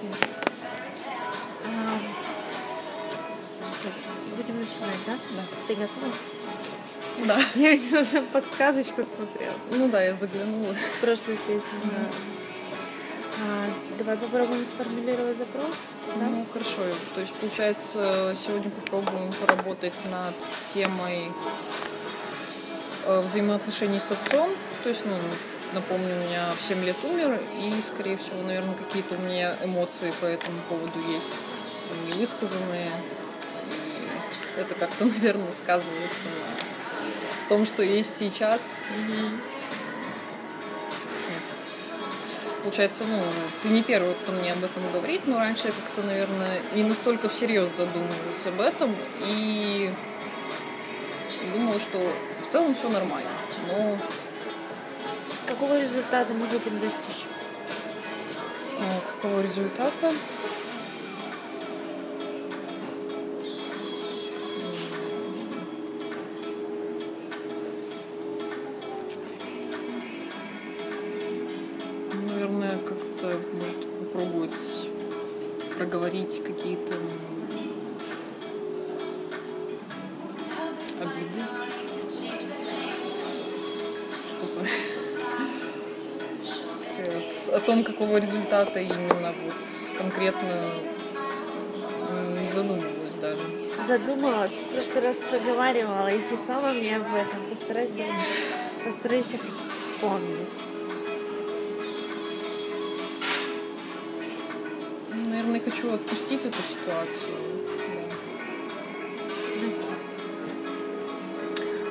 Окей. А, будем начинать, да? Да. Ты готова? Да. Я видела, там подсказочку смотрела Ну да, я заглянула. с прошлой сессии. да. А, давай попробуем сформулировать запрос. Да? Ну хорошо. То есть, получается, сегодня попробуем поработать над темой э, взаимоотношений с отцом. То есть, ну, напомню, у меня в 7 лет умер, и, скорее всего, наверное, какие-то у меня эмоции по этому поводу есть невысказанные. И это как-то, наверное, сказывается на том, что есть сейчас. Получается, ну, ты не первый, кто мне об этом говорит, но раньше я как-то, наверное, не настолько всерьез задумывалась об этом и думала, что в целом все нормально. Но Какого результата мы хотим достичь? а, какого результата? Вот о том, какого результата именно вот конкретно не задумывалась даже. Задумалась, в прошлый раз проговаривала и писала мне об этом. Постарайся, постарайся хоть вспомнить. Ну, Наверное, хочу отпустить эту ситуацию. Да.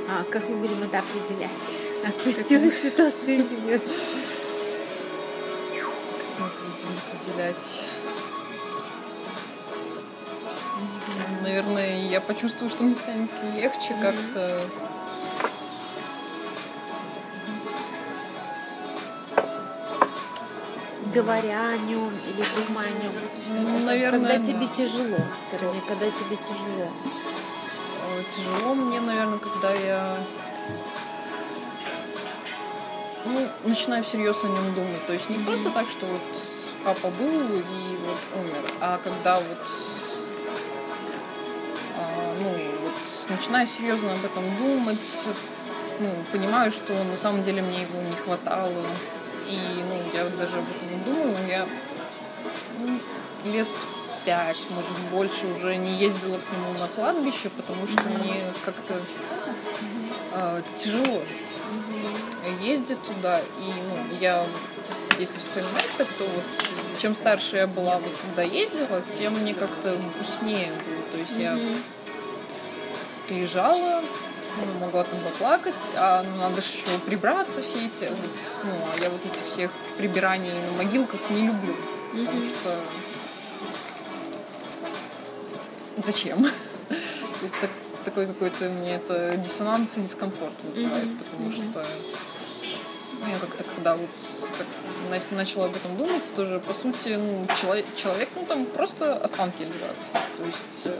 А как мы будем это определять? Отпустила ситуацию или нет? Определять. Наверное, я почувствую, что мне станет легче как-то. Говоря о нем или думая о нем. Ну, наверное, когда да. тебе тяжело, скорее, когда тебе тяжело. Тяжело мне, наверное, когда я ну, начинаю всерьез о нем думать. То есть не просто так, что вот папа был и вот умер, а когда вот а, ну, вот начинаю серьезно об этом думать, ну, понимаю, что на самом деле мне его не хватало. И ну, я вот даже об этом не думаю. Я ну, лет пять, может, больше уже не ездила к нему на кладбище, потому что мне как-то э, тяжело ездить туда. И ну, я, если вспоминать так, то вот чем старше я была, вот когда ездила, тем мне как-то грустнее было. То есть я приезжала, ну, могла там поплакать, а ну, надо же еще прибраться все эти, вот, ну, а я вот этих всех прибираний на могилках не люблю, потому что зачем? То есть так- такой какой-то мне это диссонанс и дискомфорт вызывает, потому что ну, я как-то когда вот так начала об этом думать, тоже по сути ну, человек, ну там просто останки лежат, то есть э,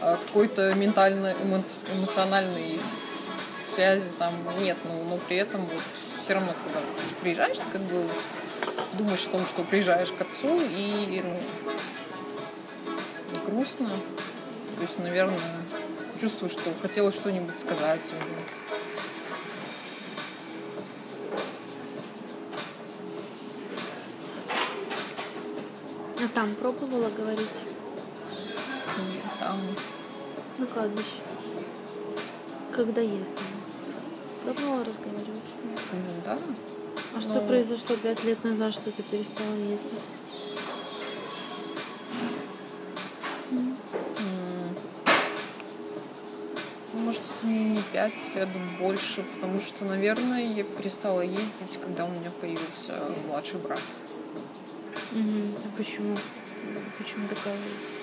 а какой-то ментально эмоци- эмоциональной связи там нет, но, но при этом вот все равно, когда приезжаешь, ты как бы думаешь о том, что приезжаешь к отцу и ну, грустно. То есть, наверное, чувствую, что хотела что-нибудь сказать А там пробовала говорить Нет, там на кладбище? Когда ездила? Пробовала разговаривать? ну, да. А что Ну. произошло пять лет назад, что ты перестала ездить? Ну, Может, не пять лет, больше, потому что, наверное, я перестала ездить, когда у меня появился младший брат. Мгм. А почему? Почему такая?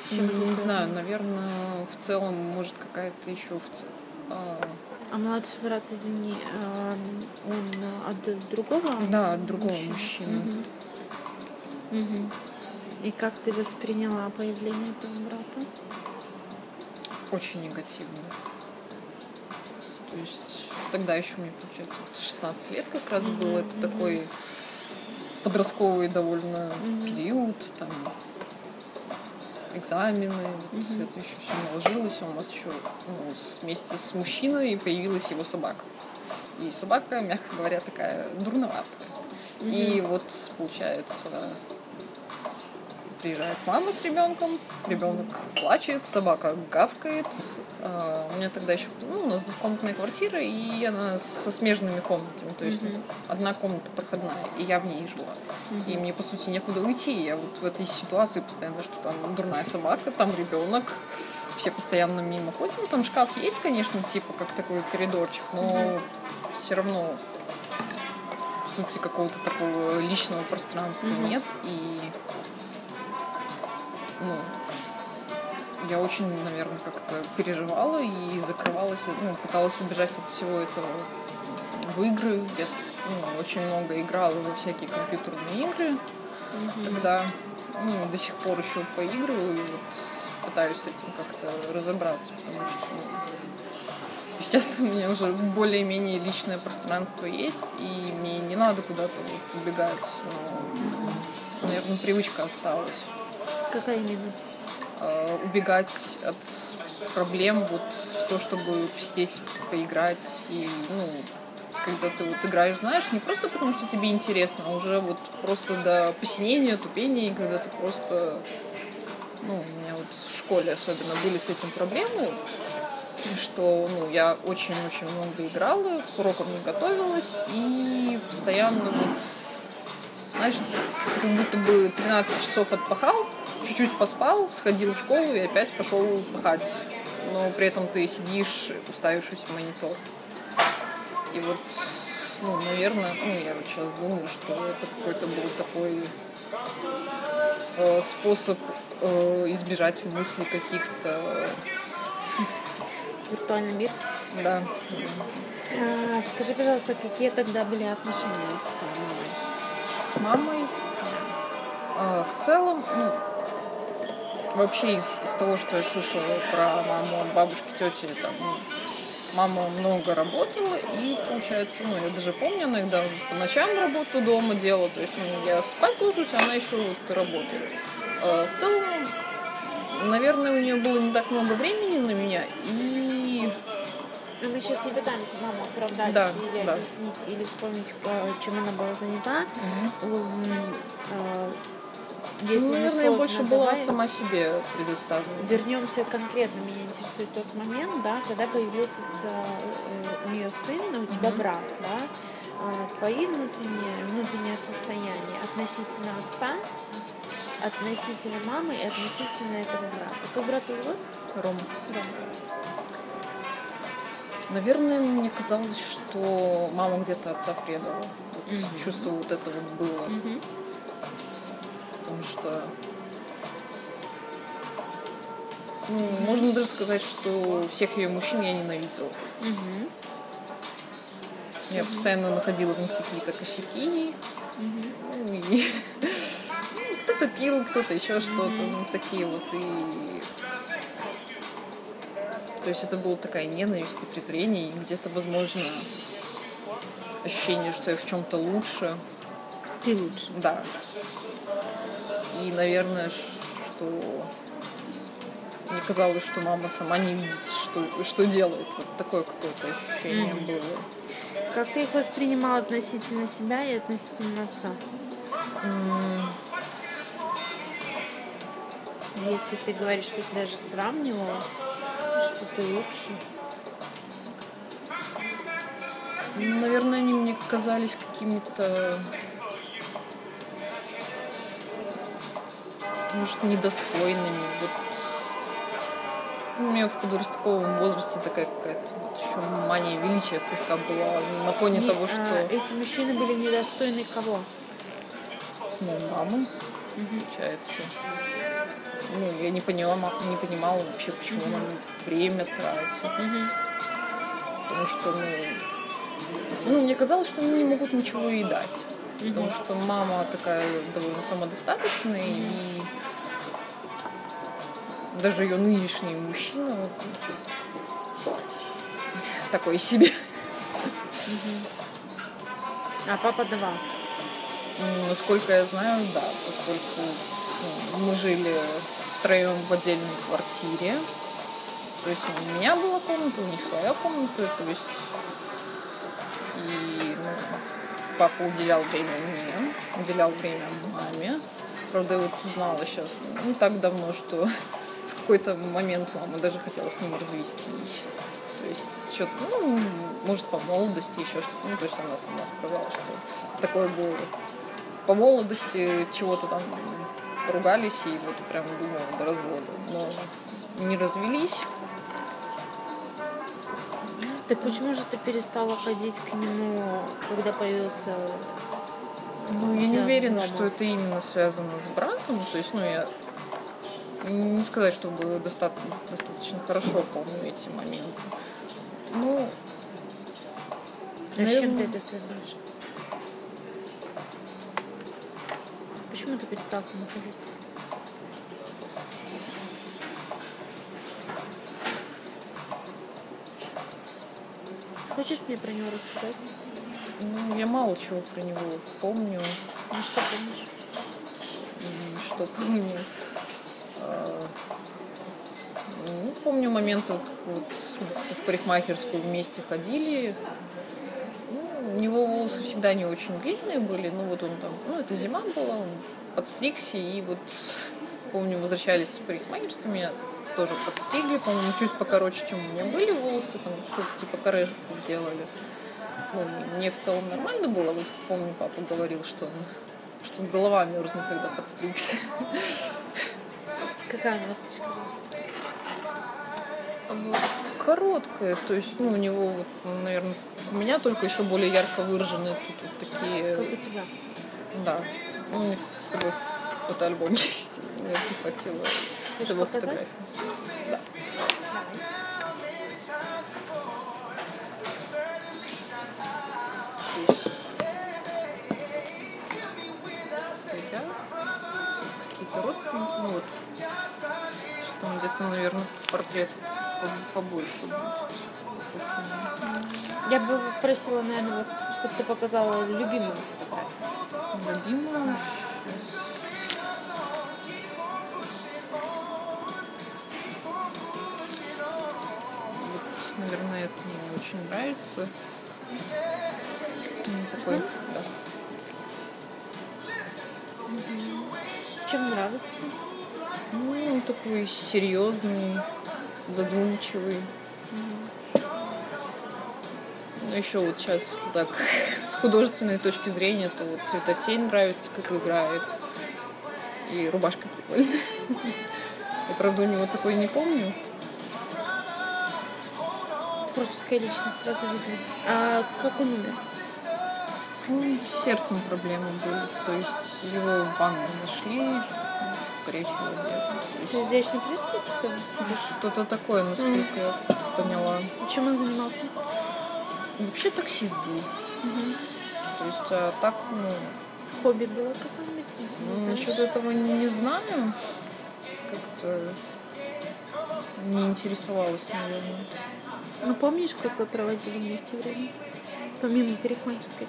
чем это не знаю, наверное, в целом, может, какая-то еще в а, А младший брат, извини, а, он от другого? Да, от другого мужчины. Мгм. Мгм. И как ты восприняла появление этого брата? очень негативно. То есть тогда еще мне, получается, вот 16 лет как раз было. Это такой подростковый довольно период, там экзамены, Мгм. это еще все наложилось, у нас еще ну, вместе с мужчиной появилась его собака. И собака, мягко говоря, такая дурноватая. И вот получается, приезжает мама с ребенком, ребенок плачет, собака гавкает. А, У меня тогда еще, ну, у нас двухкомнатная квартира, и она со смежными комнатами, то есть Мгм. одна комната проходная, и я в ней жила. И мне, по сути, некуда уйти. Я вот в этой ситуации постоянно, что там дурная собака, там ребенок, все постоянно мимо ходят. Ну, там шкаф есть, конечно, типа как такой коридорчик, но все равно по сути, какого-то такого личного пространства Мгм. нет. И ну, я очень, наверное, как-то переживала и закрывалась, ну, пыталась убежать от всего этого в игры. Я ну, очень много играла во всякие компьютерные игры тогда. Ну, до сих пор еще поигрываю и вот пытаюсь с этим как-то разобраться, потому что ну, сейчас у меня уже более-менее личное пространство есть, и мне не надо куда-то вот убегать. Но, наверное, привычка осталась. Какая именно? Э, убегать от проблем вот в то, чтобы посидеть, поиграть и, ну, когда ты вот играешь, знаешь, не просто потому, что тебе интересно, а уже вот просто до посинения, тупения, когда ты просто, ну, у меня вот в школе особенно были с этим проблемы, что, ну, я очень-очень много играла, к урокам не готовилась, и постоянно вот, знаешь, ты как будто бы 13 часов отпахал, чуть-чуть поспал, сходил в школу и опять пошел пахать. Но при этом ты сидишь, уставившись в монитор. И вот, ну, наверное, ну, я вот сейчас думаю, что это какой-то был такой э, способ э, избежать мыслей каких-то, Виртуальный мир. да, А, скажи, пожалуйста, какие тогда были отношения с мамой? с мамой. А, в целом, ну, вообще из, из того, что я слышала про маму бабушки, тети, там, ну, мама много работала, и, получается, ну, я даже помню, она иногда по ночам работу дома делала, то есть ну, я спать ложусь, а она еще вот работает. А, в целом, наверное, у нее было не так много времени на меня, и Но мы сейчас не пытаемся маму оправдать Да, или да. объяснить, или вспомнить, э, чем она была занята. Э, Если ну, наверное, я больше была давай сама себе предоставлена. Вернемся конкретно. Меня интересует тот момент, да, когда появился с, э, у нее сын, у тебя Мгм. брат, да. А, Твои внутренние, внутреннее состояние относительно отца, относительно мамы и относительно этого брата. Как брата зовут? Рома. Да. Наверное, мне казалось, что мама где-то отца предала. Вот Мгм. Чувство вот это вот было. Мгм. Потому что ну, можно даже сказать, что всех ее мужчин я ненавидела. Мгм. Я постоянно находила в них какие-то косяки. Ну, и ну, кто-то пил, кто-то еще что-то. Ну, такие вот и... То есть это была такая ненависть и презрение, и где-то, возможно, ощущение, что я в чем-то лучше. Ты лучше. Да. И, наверное, что мне казалось, что мама сама не видит, что, что делает. Вот такое какое-то ощущение Мгм. было. Как ты их воспринимал относительно себя и относительно отца? М, Если ты говоришь, что ты даже сравнивала, что ты лучше. ну, Наверное, они мне казались какими-то может, недостойными. Вот у меня в подростковом возрасте такая какая-то вот еще мания величия слегка была на фоне Не, того, а, что эти мужчины были недостойны кого? ну, мамы, получается. Ну, я не поняла, не понимала вообще, почему нам время тратить. Потому что, ну, ну, мне казалось, что они не могут ничего ей дать. Потому что мама такая довольно самодостаточная, и даже ее нынешний мужчина такой себе. А папа давал. Насколько я знаю, да, поскольку ну, мы жили втроем в отдельной квартире. То есть у меня была комната, у них своя комната, то есть папа уделял время мне, уделял время маме. Правда, я вот узнала сейчас не так давно, что в какой-то момент мама даже хотела с ним развестись. То есть что-то, ну, может, по молодости еще что-то. Ну, то есть она сама сказала, что такое было по молодости чего-то там поругались и вот прям думала до развода. Но не развелись. Так почему же ты перестала ходить к нему, когда появился ну, я не уверена, что это именно связано с братом. То есть, ну, я не сказать, чтобы достаточно, достаточно хорошо помню эти моменты. Ну, а с чем ты это связываешь? Почему ты перестал к нему ходить? Хочешь мне про него рассказать? Ну, я мало чего про него помню. Ну, что помнишь? Что помню? А, ну, помню моменты, вот в парикмахерскую вместе ходили. Ну, у него волосы всегда не очень длинные были. Ну, вот он там, ну, это зима была, он подстригся. И вот, помню, возвращались с парикмахерской, меня тоже подстригли, по-моему, чуть покороче, чем у меня были волосы, там что-то типа коры сделали ну, мне в целом нормально было. Вот помню, папа говорил, что, что голова мерзнет, когда подстригся. Какая у него стрижка была? Короткая, то есть, ну, у него, вот, наверное, у меня только еще более ярко выраженные тут вот такие... Как у тебя? Да. Ну, у меня, кстати, с собой фотоальбом есть. Мне не хватило всего фотографий. Да. родственники, ну вот, что он где-то, ну, наверное, портрет побольше будет. Я бы просила, наверное, чтобы ты показала любимую фотографию. Любимую? Вот, наверное, это мне очень нравится. Такой, да. Чем нравится? Ну, он такой серьезный, задумчивый. Mm-hmm. Еще вот сейчас так с художественной точки зрения, то вот цветотень нравится, как играет. И рубашка прикольная. Я, правда, у него такой не помню. Творческая личность сразу видно. А как он умер? Ну, с сердцем проблемы были. То есть его в ванну нашли горячей воде. Сердечный приступ, что ли? Что-то такое, насколько mm. я поняла. Чем он занимался? Вообще таксист был. Угу. То есть, а так, ну... Хобби было какое-нибудь? Ну, насчет этого не, не знаю. Как-то не интересовалась, наверное. Ну, помнишь, как вы проводили вместе время? Помимо парикмахерской?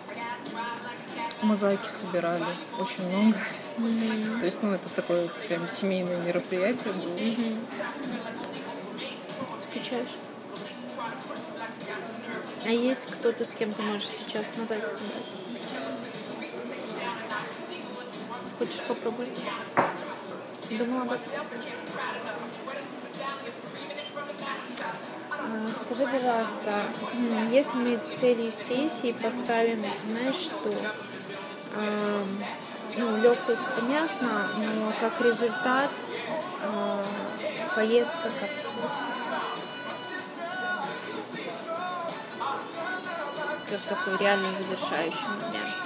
мозаики собирали очень много. Mm-hmm. То есть, ну, это такое прям семейное мероприятие было. Mm-hmm. Скучаешь? А есть кто-то, с кем ты можешь сейчас мозаику собрать? Хочешь попробовать? Думала об этом. А, скажи, пожалуйста, если мы целью сессии поставим, знаешь что, ну, легкость понятно, но как результат э, поездка как как такой реально завершающий момент.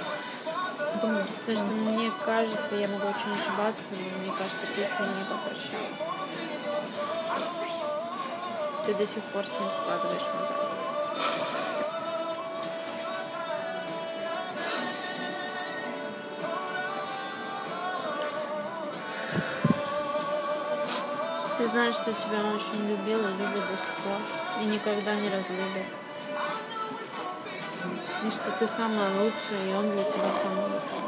Думаю, потому что мне кажется, я могу очень ошибаться, но мне кажется, ним не попрощалась. Ты до сих пор с ним складываешь мозаику. Ты знаешь, что тебя очень любила, любит до сих пор и никогда не разлюбит. И что ты самая лучшая, и он для тебя самый лучший.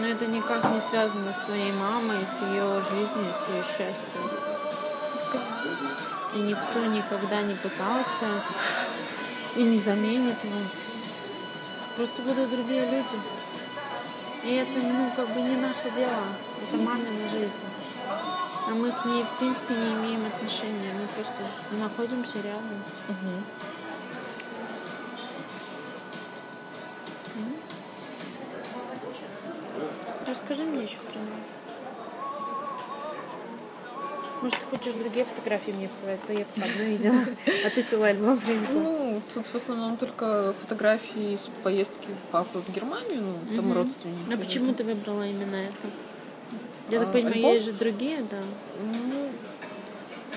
Но это никак не связано с твоей мамой, с ее жизнью, с ее счастьем. И никто никогда не пытался и не заменит его. Просто будут другие люди. И это, ну, как бы не наше дело. Это мамина жизнь. А мы к ней, в принципе, не имеем отношения. Мы просто находимся рядом. Мгм. Расскажи мне еще про него. Может, ты хочешь другие фотографии мне показать, то я только одну видела, а ты целый альбом привезла. Ну, тут в основном только фотографии из поездки папы в Германию, ну, там Мгм. родственники. А почему ты выбрала именно это? Я так А, понимаю, альбом? есть же другие, да? Ну,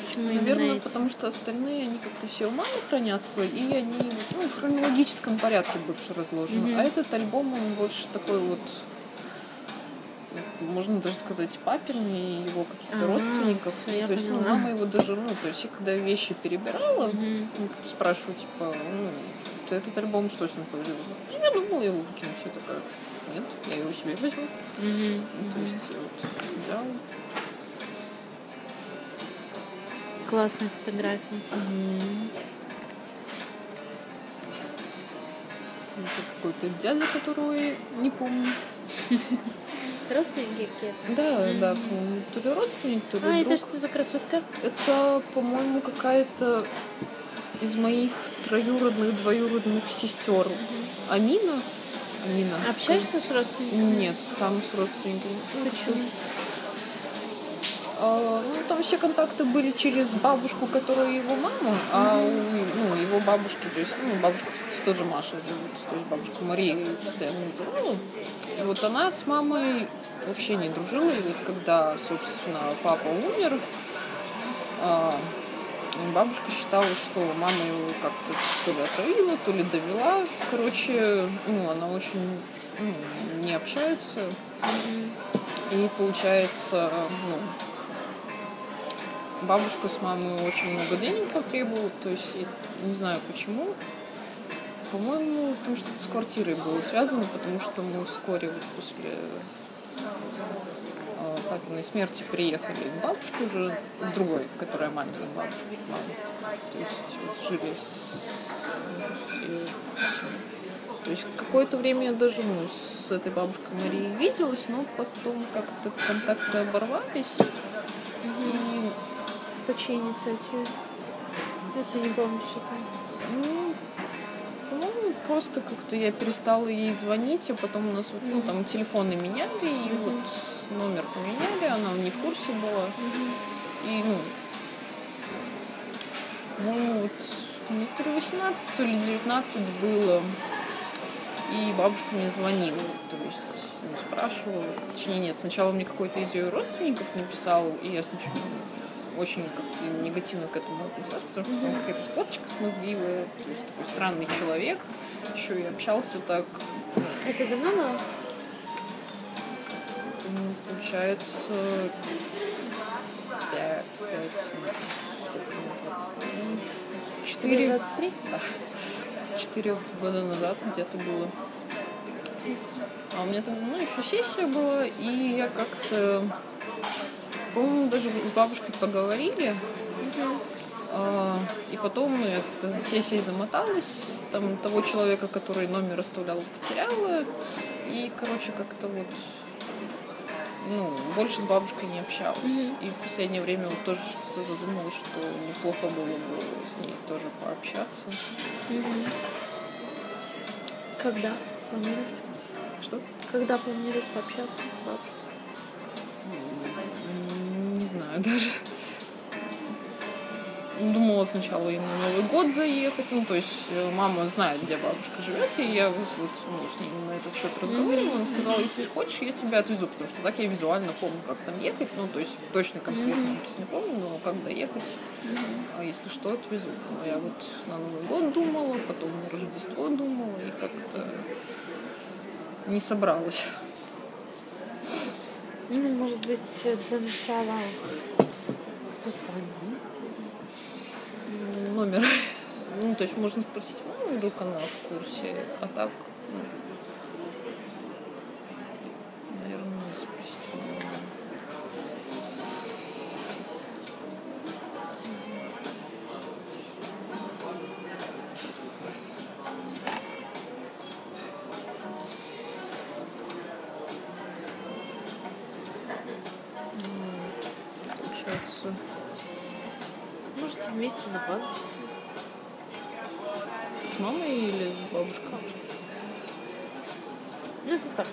Почему наверное, эти? потому что остальные, они как-то все у мамы хранятся, и они ну, в хронологическом порядке больше разложены. Мгм. А этот альбом, он больше такой вот, можно даже сказать, папин и его каких-то Ага, родственников. всё, я то есть, ну, мама его даже, ну, то есть, я когда вещи перебирала, ну, спрашиваю, типа, ну, ты этот альбом что с ним повезла? Я думала, я его выкину. Все такая, нет, я его себе возьму. Ну, То есть, вот взяла. Классная фотография. Это какой-то дядя, которого я не помню. Родственники какие-то? Да, да. То ли родственник, то ли А, это друг. что за красотка? Это, по-моему, какая-то из моих троюродных, двоюродных сестер. Амина? Амина. Общаешься с родственниками? Нет, там с родственниками. Ну, Почему? А, ну, там все контакты были через бабушку, которая его мама, а у ну, его бабушки, то есть, ну, бабушку тоже Маша зовут, то есть бабушку Мария ее постоянно называла. И вот она с мамой вообще не дружила, и вот когда, собственно, папа умер, а, бабушка считала, что мама его как-то то ли отравила, то ли довела. Короче, ну, она очень ну, не общаются. И получается, ну, бабушка с мамой очень много денег потребовала, то есть не знаю почему. По-моему, потому что это с квартирой было связано, потому что мы вскоре вот после э, папиной смерти приехали к бабушке уже, к другой, которая мамина бабушка, мама. То есть вот жили с, с- то есть какое-то время я даже ну, с этой бабушкой Марией виделась, но потом как-то контакты оборвались. И По чьей инициативе? Это не помнишь это. Ну, по-моему, просто как-то я перестала ей звонить, а потом у нас вот, ну, там телефоны меняли, и вот номер поменяли, она не в курсе была. И, ну, ну, вот, мне то ли 18, то ли 19 было. И бабушка мне звонила, то есть ну, спрашивала. Точнее, нет, сначала мне какой-то из ее родственников написал, и я сначала очень негативно к этому отнеслась, потому что там какая-то сфоточка смазливая, то есть такой странный человек, еще и общался так, Это давно было? ну, получается, пять, пять, сколько мне, 23, Тебе четыре, 23? да, четыре года назад где-то было. А у меня там, ну, еще сессия была, и я как-то, по-моему, даже с бабушкой поговорили, А, И потом эта сессия замоталась, там того человека, который номер оставлял, потеряла. И, короче, как-то вот ну, больше с бабушкой не общалась. И в последнее время вот тоже что-то задумалась, что неплохо было бы с ней тоже пообщаться. Когда планируешь? Что? Когда планируешь пообщаться с бабушкой? Знаю даже. Думала сначала и на Новый год заехать. Ну, то есть э, мама знает, где бабушка живет, и я вот, вот, ну, с ней на этот счет разговаривала. Она сказала, если хочешь, я тебя отвезу, потому что так я визуально помню, как там ехать. Ну, то есть точно конкретно адрес не помню, но как доехать. А если что, отвезу. Ну, я вот на Новый год думала, потом на Рождество думала, и как-то не собралась. Ну, может быть, для начала позвони. М, номер. Ну, то есть можно спросить маму, вдруг она в курсе. А так, вместе на кладбище. С мамой или с бабушкой? Ну, это так.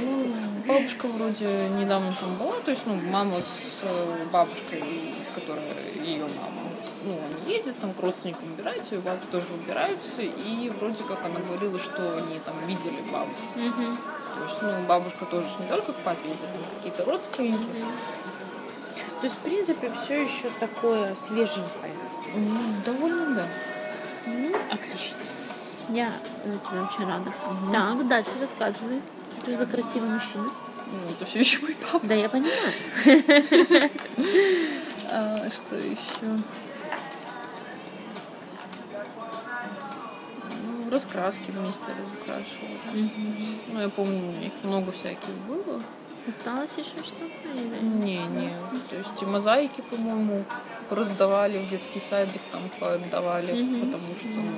Ну, бабушка вроде недавно там была, то есть, ну, мама с э, бабушкой, которая ее мама, ну, они ездят там к родственникам убираются, и бабка тоже убираются, и вроде как она говорила, что они там видели бабушку. Мгм. То есть, ну, бабушка тоже не только к папе ездит, там какие-то родственники. То есть, в принципе, все еще такое свеженькое. Ну, довольно, да. Ну, отлично. Я за тебя очень рада. Так, дальше рассказывай. Ты же красивый мужчина. Ну, это все еще мой папа. Да, я понимаю. А, что еще? Ну, раскраски вместе разукрашивали. Ну, я помню, у меня их много всяких было. Осталось еще что-то? или- Не, не. То есть и мозаики, по-моему, раздавали в детский садик, там поотдавали, Мгм. потому что, ну,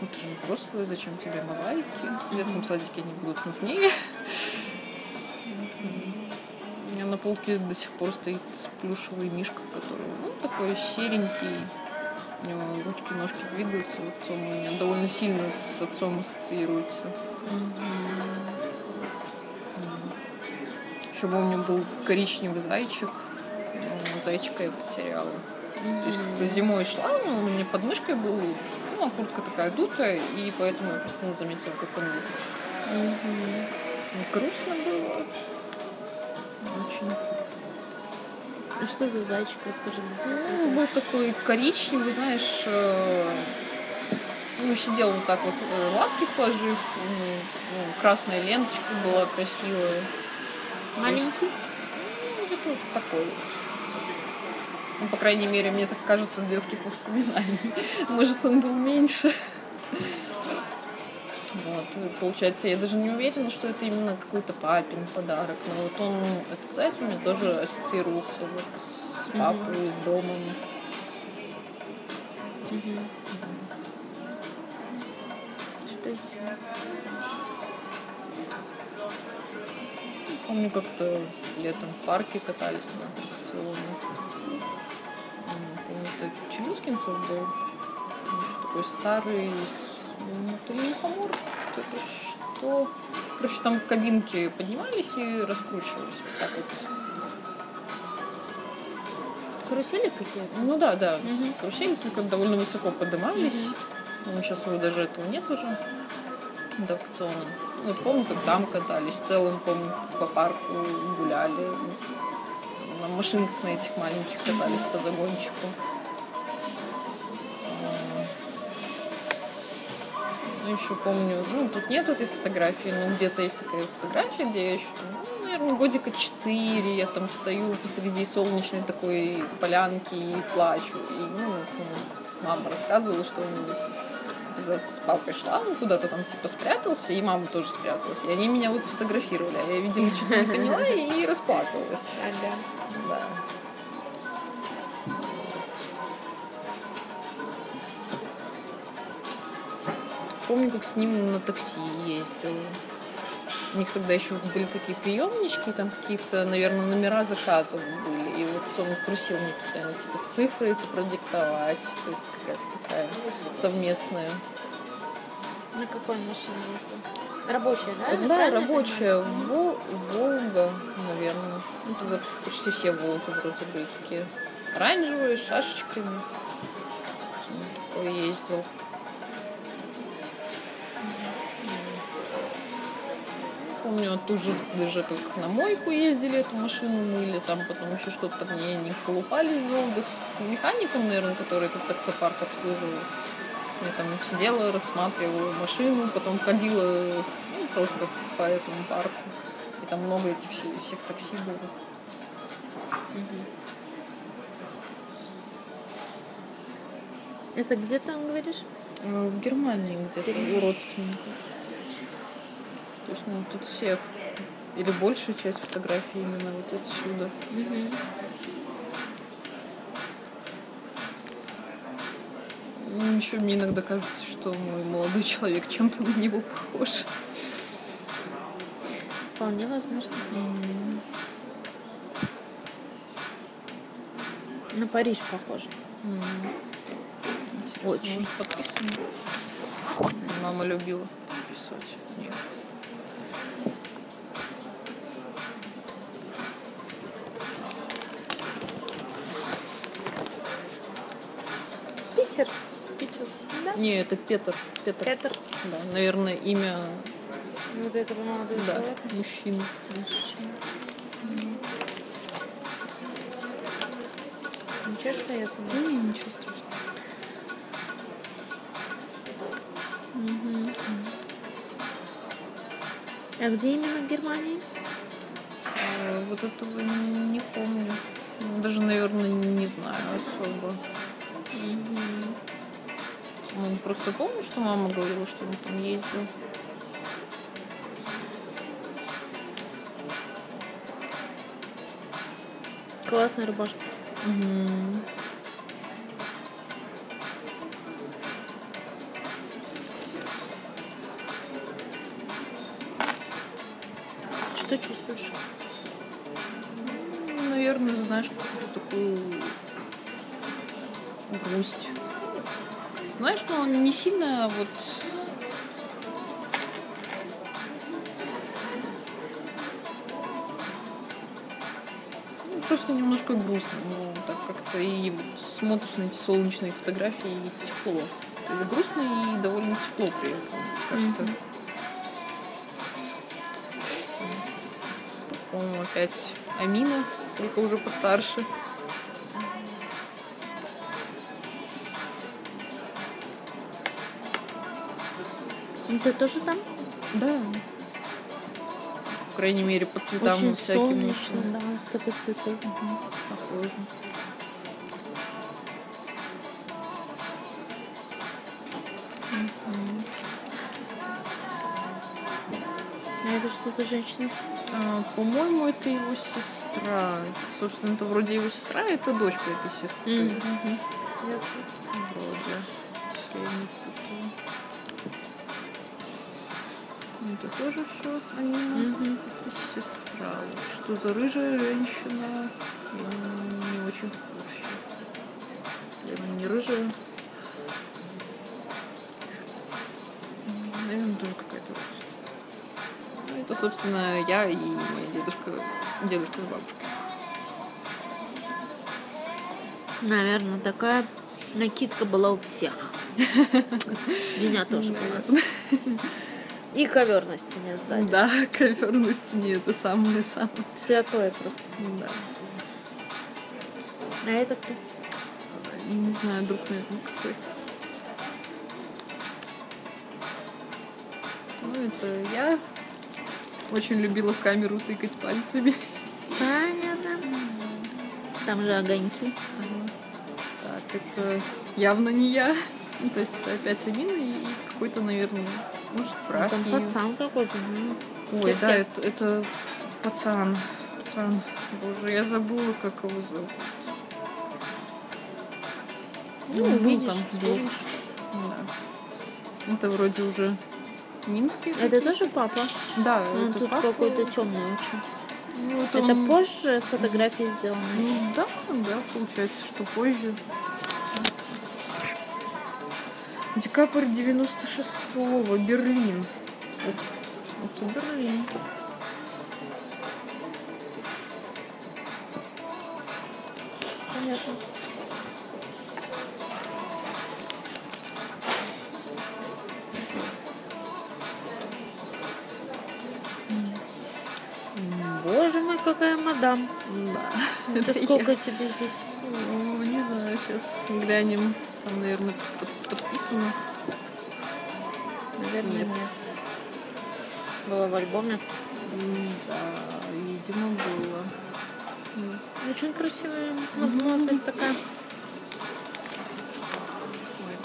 ну, ты же взрослый, зачем тебе мозаики? В детском садике они будут нужнее. У меня на полке до сих пор стоит плюшевый мишка, который, ну, такой серенький. У него ручки, ножки двигаются. Вот он у меня довольно сильно с отцом ассоциируется. Еще помню, был коричневый зайчик. но Зайчика я потеряла. То есть как-то зимой шла, но он у меня под мышкой был, ну, а куртка такая дутая, и поэтому я просто не заметила, как он летит. Ну, Грустно было. Очень. А что за зайчик, расскажи мне. Ну, был такой коричневый, знаешь, э, ну, сидел вот так вот, э, лапки сложив, ну, ну, красная ленточка была красивая. Маленький? Ну, где-то вот такой вот. Ну, по крайней мере, мне так кажется с детских воспоминаний. Может, он был меньше. Вот, получается, я даже не уверена, что это именно какой-то папин подарок. Но вот он, этот заяц у меня тоже ассоциировался вот с папой, с домом. Что Помню, как-то летом в парке катались на аттракционах. Помню, это Челюскинцев был. Такой старый, ну, то ли мухомор, то ли что. Короче, там кабинки поднимались и раскручивались. Вот так вот. Карусели какие-то? Ну да, да. Мгм. Карусели только довольно высоко поднимались. Ну, сейчас его даже этого нет уже. Аттракциона. Ну, помню, как там катались. В целом, помню, по парку гуляли. На машинках на этих маленьких катались по загончику. М. Ну, еще помню, ну, тут нет этой фотографии, но где-то есть такая фотография, где я еще, ну, наверное, годика четыре, я там стою посреди солнечной такой полянки и плачу. И, ну, мама рассказывала что-нибудь. Тогда с папой шла, он куда-то там типа спрятался, и мама тоже спряталась. И они меня вот сфотографировали. А я, видимо, что-то не поняла и расплакалась. Ага. Да. Помню, как с ним на такси ездила. У них тогда еще были такие приемнички, там какие-то, наверное, номера заказов были. И вот он просил мне постоянно типа цифры эти продиктовать. То есть какая-то такая совместная. На какой машине ездил? Рабочая, да? Да, правильно рабочая. Вол- Волга, наверное. Ну, тогда почти все Волги вроде были такие оранжевые, с шашечками. Такой ездил. Помню, оттуда даже как на мойку ездили, эту машину мыли, там потом еще что-то там не, не колупались долго с механиком, наверное, который этот таксопарк обслуживал. Я там сидела, рассматривала машину, потом ходила ну, просто по этому парку. И там много этих все- всех такси было. Это где ты говоришь? Э, В Германии где-то у родственников. То есть, ну, тут все или большая часть фотографий именно вот отсюда. Еще мне иногда кажется, что мой молодой человек чем-то на него похож. Вполне возможно. На Париж похоже. Интересно, Очень. подписано? Мама любила писать. Нет. Питер. Питер? Да. Не, это Петр. Петр. Петр. Да, наверное, имя Вот этого молодого да, человека. мужчины. Ничего, что я смотрю. Не, ничего страшного. А где именно в Германии? Э, Вот этого не помню. Ну, Даже, наверное, не знаю особо. Ну, просто помню, что мама говорила, что он там ездил. Классная рубашка. Что не сильно вот Ну, Просто немножко грустно. Ну, так как-то и смотришь на эти солнечные фотографии и тепло. Есть грустно и довольно тепло при этом. Как-то. Мгм. По-моему, опять Амина, только уже постарше. Ну, Ты тоже там? Да. По крайней мере, по цветам Очень всяким солнечно, очень да, столько цветов. похоже. А это что за женщина? А, по-моему, это его сестра. Собственно, это вроде его сестра, а это дочка этой сестры. Вроде. Если я не путаю. Это тоже все Амина. Это сестра. Что за рыжая женщина? Я не очень в курсе. Наверное, не рыжая. Наверное, тоже какая-то русская. Ну, это, собственно, я и моя дедушка, дедушка с бабушкой. Наверное, такая накидка была у всех. Меня тоже была. И ковер на стене сзади. Да, ковер на стене это самое-самое. Святое просто. Да. А это кто? Не знаю, друг, наверное, какой-то. Ну, это я очень любила в камеру тыкать пальцами. Понятно. Там же огоньки. Так, это явно не я. Ну, то есть это опять Амина и какой-то, наверное, может, брат Там её. пацан какой-то. ну. Ой, да, Кеп-кеп. это, это пацан. Пацан. Боже, я забыла, как его зовут. Ну, Он был увидишь, там, вспомнишь. Да. Это вроде уже Минский. Это тоже папа? Да, Он это тут папа. какой-то темный очень. Ну, вот Это он- позже фотографии сделаны. Ну, да, да, получается, что позже. Декабрь 96-го, Берлин. Вот, это Берлин. Понятно. Боже мой, какая мадам. Да. Это сколько тебе здесь? Ну, сейчас глянем. Там, наверное, под- подписано. Наверное, Нет. нет. Было в альбоме. Да, видимо, было. Очень красивая мадемуазель такая. Ой,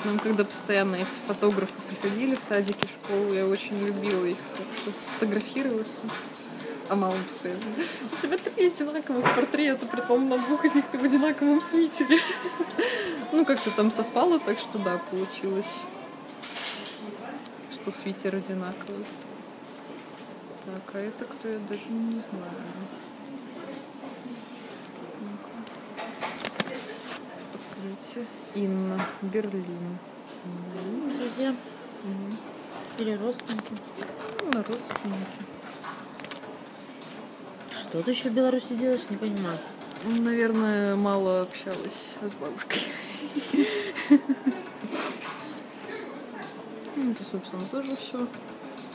нам, когда постоянно эти фотографы приходили в садике, в школу, я очень любила их фотографироваться. А мама постоянно. У тебя три одинаковых портрета, при том на двух из них ты в одинаковом свитере. Ну, как-то там совпало, так что да, получилось, что свитер одинаковый. Так, а это кто, я даже не знаю. Здравствуйте. Инна, Берлин. Друзья Мгм. или родственники. Ну, родственники. Что ты еще в Беларуси делаешь, не понимаю. Ну, Наверное, мало общалась с бабушкой. Ну, это, собственно, тоже все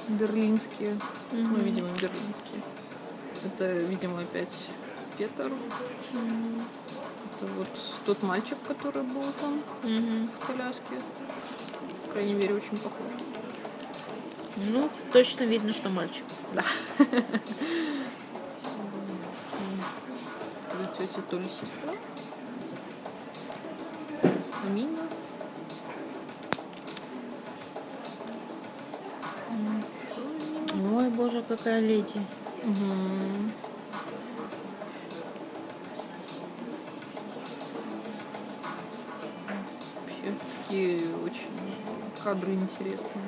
берлинские. Ну, видимо, берлинские. Это, видимо, опять Петр. Это вот тот мальчик, который был там в коляске. По крайней мере, очень похож. Ну, точно видно, что мальчик. Да. тетя, то ли сестра. Амина. Ой, боже, какая леди. Мгм. Вообще такие очень кадры интересные.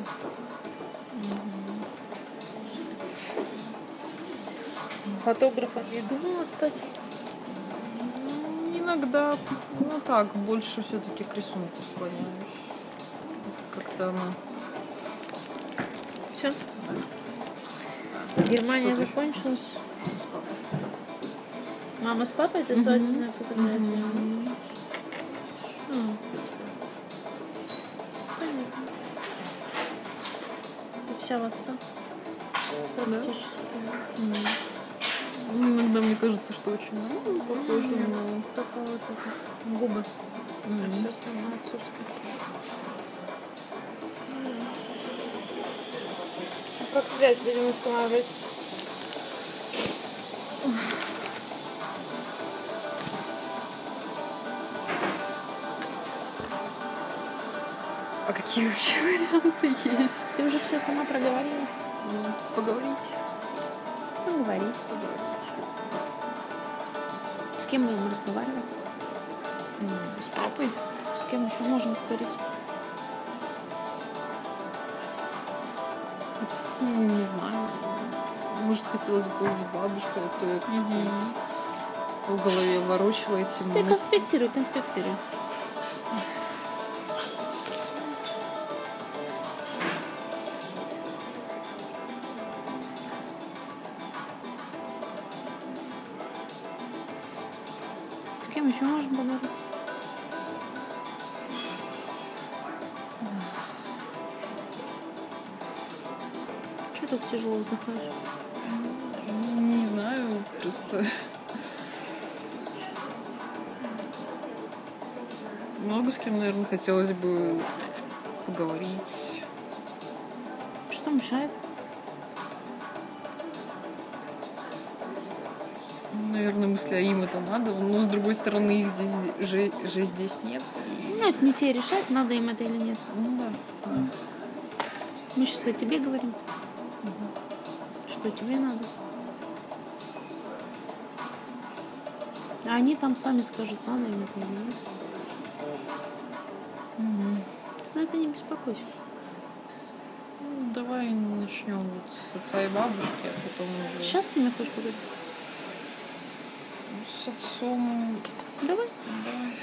Фотографом не думала стать? Иногда, ну так, больше все-таки к рисунку склоняюсь. Как-то оно. Все. Германия Что закончилась. с папой. Мама с папой это свадебная фотография? Мгм. М. Понятно. Ты вся в отца. Практически. Мгм. Ну, Иногда мне кажется, что очень но... Губы. А Мгм. все остальное отцовское. А как связь будем устанавливать? А какие вообще варианты есть? Ты уже все сама проговорила. Ну, поговорить. Поговорить. Поговорить. С кем будем разговаривать? С папой. С кем еще можем поговорить? Ну, не знаю. Может, хотелось бы с бабушкой, а то я вот в голове ворочила эти Ты мысли. конспектируй, конспектируй. Вздыхаешь? Не знаю, просто... Много с кем, наверное, хотелось бы поговорить. Что мешает? Наверное, мысли, а им это надо. Но, с другой стороны, их здесь же, же здесь нет. И- Ну, это не тебе решать, надо им это или нет. Ну да. Мы сейчас о тебе говорим. Что тебе надо. А они там сами скажут, надо им это или нет. Ты за это не беспокойся. Ну, давай начнем вот с отца и бабушки, а потом уже Сейчас с ними хочешь поговорить? с отцом. Давай, Давай.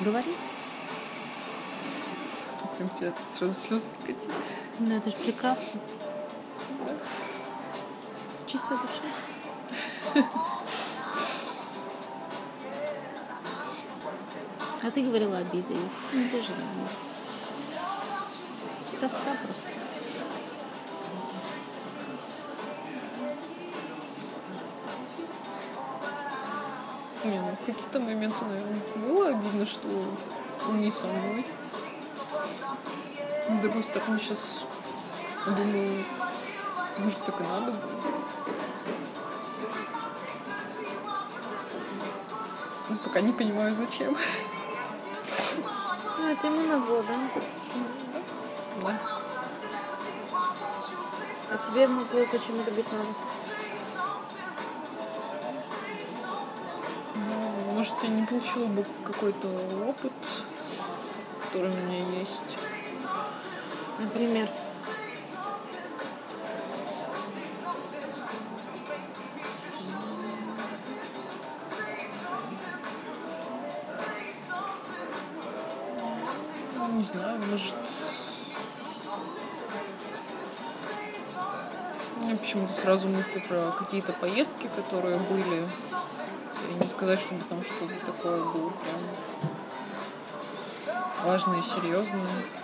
говори. Прям след- сразу слезы накатили. Ну это же прекрасно. Чистая душа. А ты говорила, обида есть. Ну, ты же есть. Тоска просто. Не, ну в какие-то моменты, наверное, было обидно, что не со мной. С другой стороны, сейчас думаю, может, так и надо было. Ну, Пока не понимаю, зачем. Ну, это ему надо, да? Да. А тебе могло зачем это быть надо? Ну, может, я не получила бы какой-то опыт, который у меня есть например ну, не знаю, может... Ну, я почему-то сразу мысли про какие-то поездки, которые были. И не сказать, чтобы там что-то такое было прям важное и серьезное.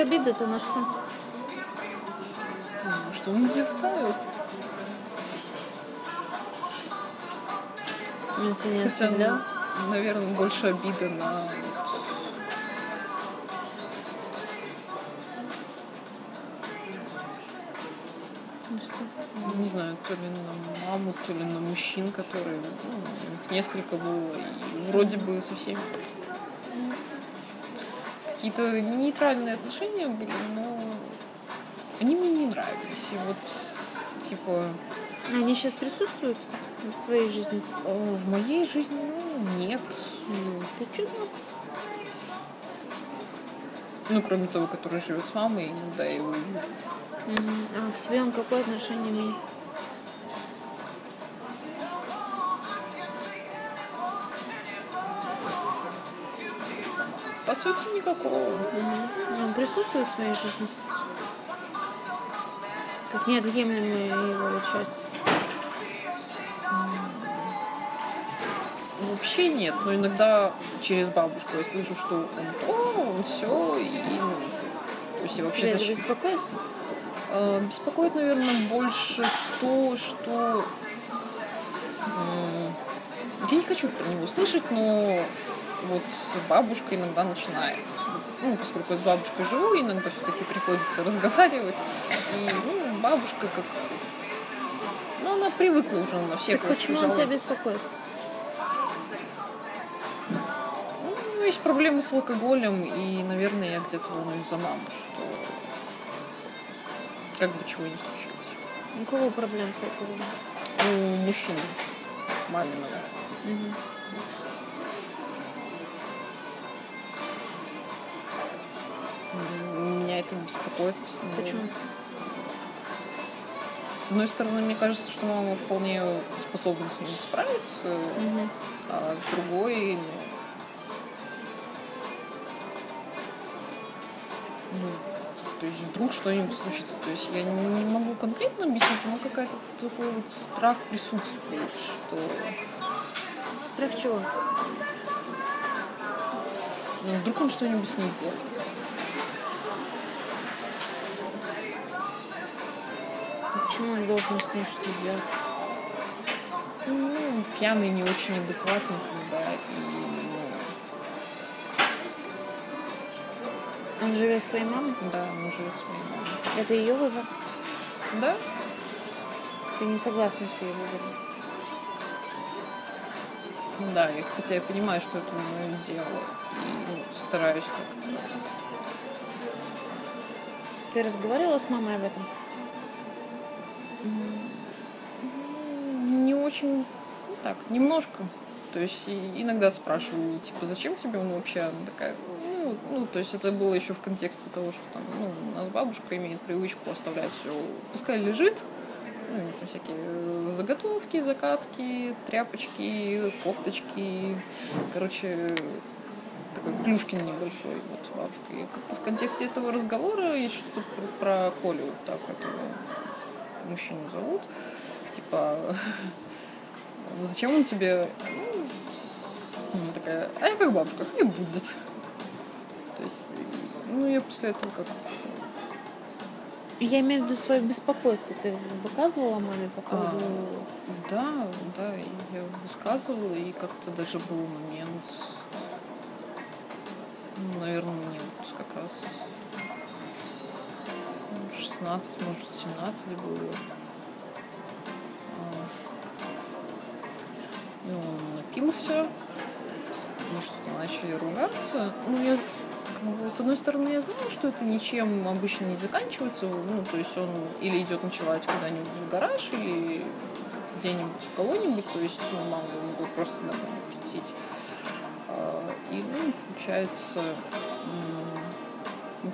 Так обида-то на что? Ну, Что он меня оставил. Не Хотя, оставлял? наверное, больше обида на Ну что? не знаю, то ли на маму, то ли на мужчин, которые, ну, их несколько было, и вроде бы со всеми какие-то нейтральные отношения были, но они мне не нравились. И вот, типа, Они сейчас присутствуют в твоей жизни? э, в моей жизни, ну, нет. Ты что? Ну, кроме того, который живет с мамой, иногда его вижу. А к тебе он какое отношение имеет? Никакого. Он присутствует в своей жизни? Как неотъемлемая его часть. Вообще нет, но иногда через бабушку я слышу, что он то, он все, и ну, то есть я вообще Тебя это беспокоит? Э, Беспокоит, наверное, больше то, что м, я не хочу про него слышать, но вот бабушка иногда начинает. Ну, поскольку я с бабушкой живу, иногда все-таки приходится разговаривать. И ну, бабушка как... Ну, она привыкла уже на всех. Так почему он тебя беспокоит? Ну, есть проблемы с алкоголем, и, наверное, я где-то волнуюсь за маму, что как бы чего ни случилось. У кого проблем с алкоголем? У мужчины, маминого. Мгм. Меня это беспокоит. Почему? С одной стороны, мне кажется, что мама вполне способна с ним справиться, а с другой, ну, то есть вдруг что-нибудь случится. То есть я не, не могу конкретно объяснить, но какая-то такой вот страх присутствует, что Страх чего? ну, вдруг он что-нибудь с ней сделает. Почему он должен с ней что сделать? Ну, пьяный, не очень адекватный, когда и ну, Он живет с твоей мамой? да, он живет с моей мамой. Это ее выбор? Да, Ты не согласна с ее выбором? Да, и хотя я понимаю, что это мое дело, и ну, стараюсь как-то. Ты разговаривала с мамой об этом? Очень, ну так, немножко. То есть иногда спрашиваю, типа, зачем тебе он вообще? Она такая, ну, ну, то есть это было еще в контексте того, что там, ну, у нас бабушка имеет привычку оставлять все, пускай лежит, ну, там всякие заготовки, закатки, тряпочки, кофточки, короче, такой плюшкин небольшой, вот бабушка. И как-то в контексте этого разговора есть что-то про, про Колю, так этого мужчину зовут. Типа, зачем он тебе... Ну, она такая, а я как бабушка, и будет. То есть, ну, я после этого как-то... Я имею в виду свое беспокойство. Ты выказывала маме по А, поводу... Да, да, и я высказывала, и как-то даже был момент, ну, наверное, мне вот как раз ну, 16, может, 17 было. Ну, он напился, мы что-то начали ругаться. Ну, я, как бы, с одной стороны, я знала, что это ничем обычно не заканчивается. Ну, то есть он или идет ночевать куда-нибудь в гараж, или где-нибудь у кого-нибудь, то есть ну, мама его могут просто не пустить. А, И, ну, получается,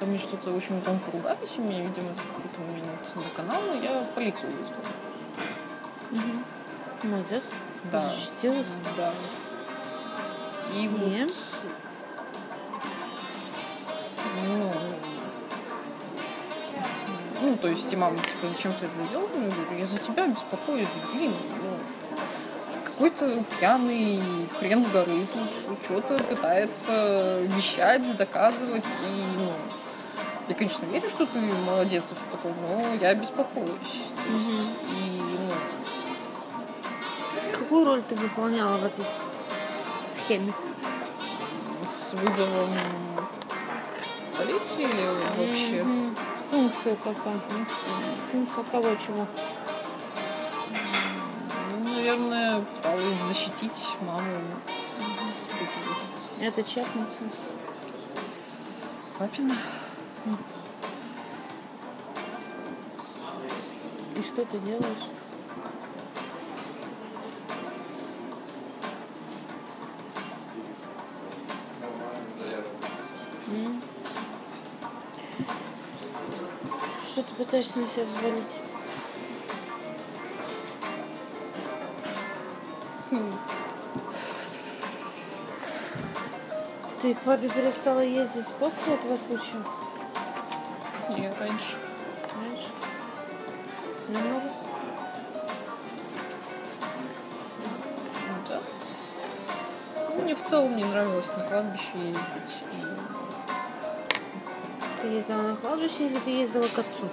там мне что-то очень громко ругались, и меня, видимо, в какой-то момент доконало, я полицию вызвала. Мгм. Молодец. Да. Защитилась? Да. И И? вот... Ну, Ну, то есть, и мама, типа, зачем ты это делал? Ну, я говорю, я за тебя беспокоюсь, блин, ну, какой-то пьяный хрен с горы тут что-то пытается вещать, доказывать, и, ну, я, конечно, верю, что ты молодец и что такое, но я беспокоюсь. То есть, Мгм. И, ну, Какую роль ты выполняла в этой схеме? с вызовом полиции или вообще? Мгм. Функцию какая? Функция кого чего? Ну, наверное, пыталась защитить маму этого. Это чья функция? Папина. И что ты делаешь? На себя взвалить? Ты к папе перестала ездить после этого случая? Не, раньше. Знаешь? Намного? Ну, да. Ну, мне в целом не нравилось на кладбище ездить. Ты ездила на кладбище или ты ездила к отцу?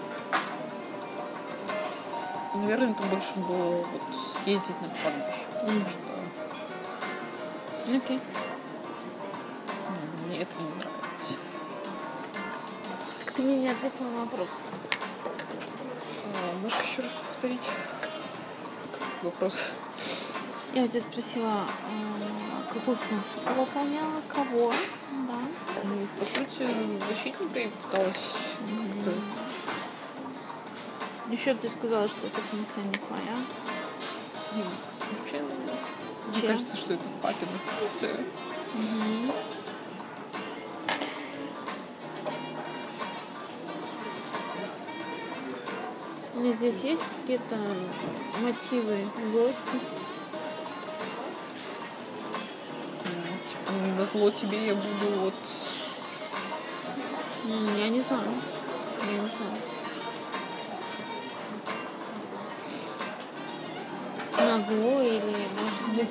Наверное, это больше было вот съездить на кладбище. Потому Мгм. что Окей. ну, мне это не нравилось. Так ты мне не ответила на вопрос. А, можешь еще раз повторить вопрос? Я у тебя спросила, а, какую функцию ты выполняла, кого, да. Ну, по сути, защитника и пыталась как-то... Еще ты сказала, что эта функция не твоя. ну, Вообще, мне Чья? кажется, что это папина функция. И здесь есть какие-то мотивы злости? Ну, Типа, на зло тебе я буду вот... Я не знаю. Я не знаю. На зло или, может быть,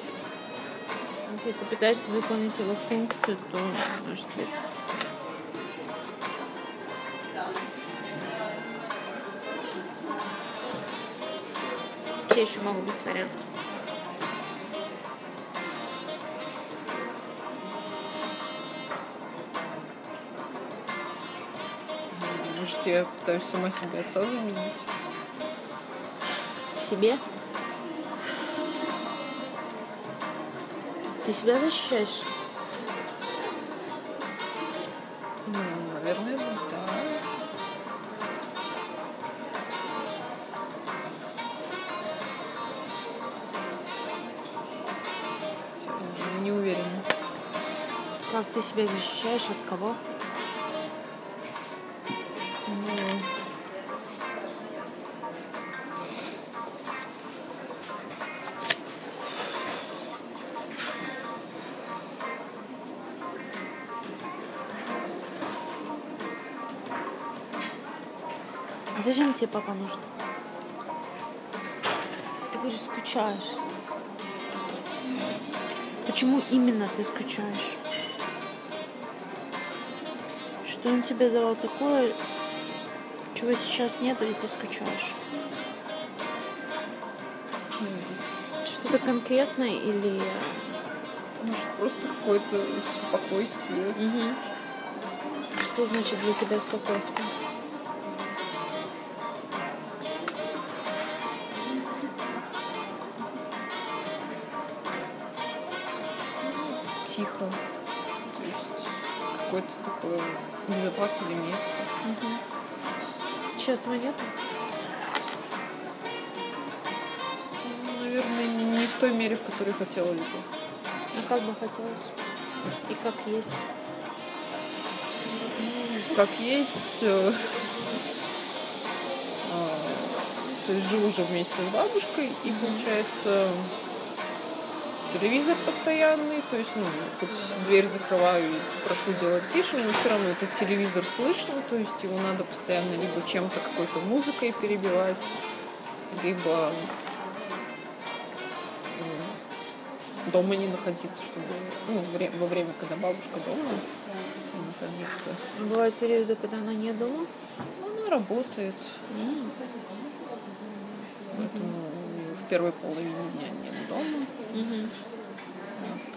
если ты пытаешься выполнить его функцию, то, может быть, какие еще могут быть варианты? Может, я пытаюсь сама себе отца заменить. Себе? Ты себя защищаешь? Ну, наверное, да. Хотя не уверена. Как ты себя защищаешь от кого? Тебе папа нужен? Ты говоришь, скучаешь. Почему именно ты скучаешь? Что он тебе давал такое, чего сейчас нету, и ты скучаешь? Что-то конкретное или... может, просто какое-то спокойствие. Мгм. Что значит для тебя спокойствие? Тихо. То есть какое-то такое безопасное место. Сейчас его нету? Ну, Наверное, не в той мере, в которой хотела бы. А как бы хотелось? И как есть? Как есть. э, а, То есть живу уже вместе с бабушкой, и получается телевизор постоянный, то есть, ну, хоть дверь закрываю и прошу делать тише, но все равно этот телевизор слышно, то есть его надо постоянно либо чем-то, какой-то музыкой перебивать, либо дома не находиться, чтобы ну, во время, когда бабушка дома, находиться. Бывают периоды, когда она не дома? Она работает. Mm. Поэтому в первой половине дня нет дома. Mm-hmm.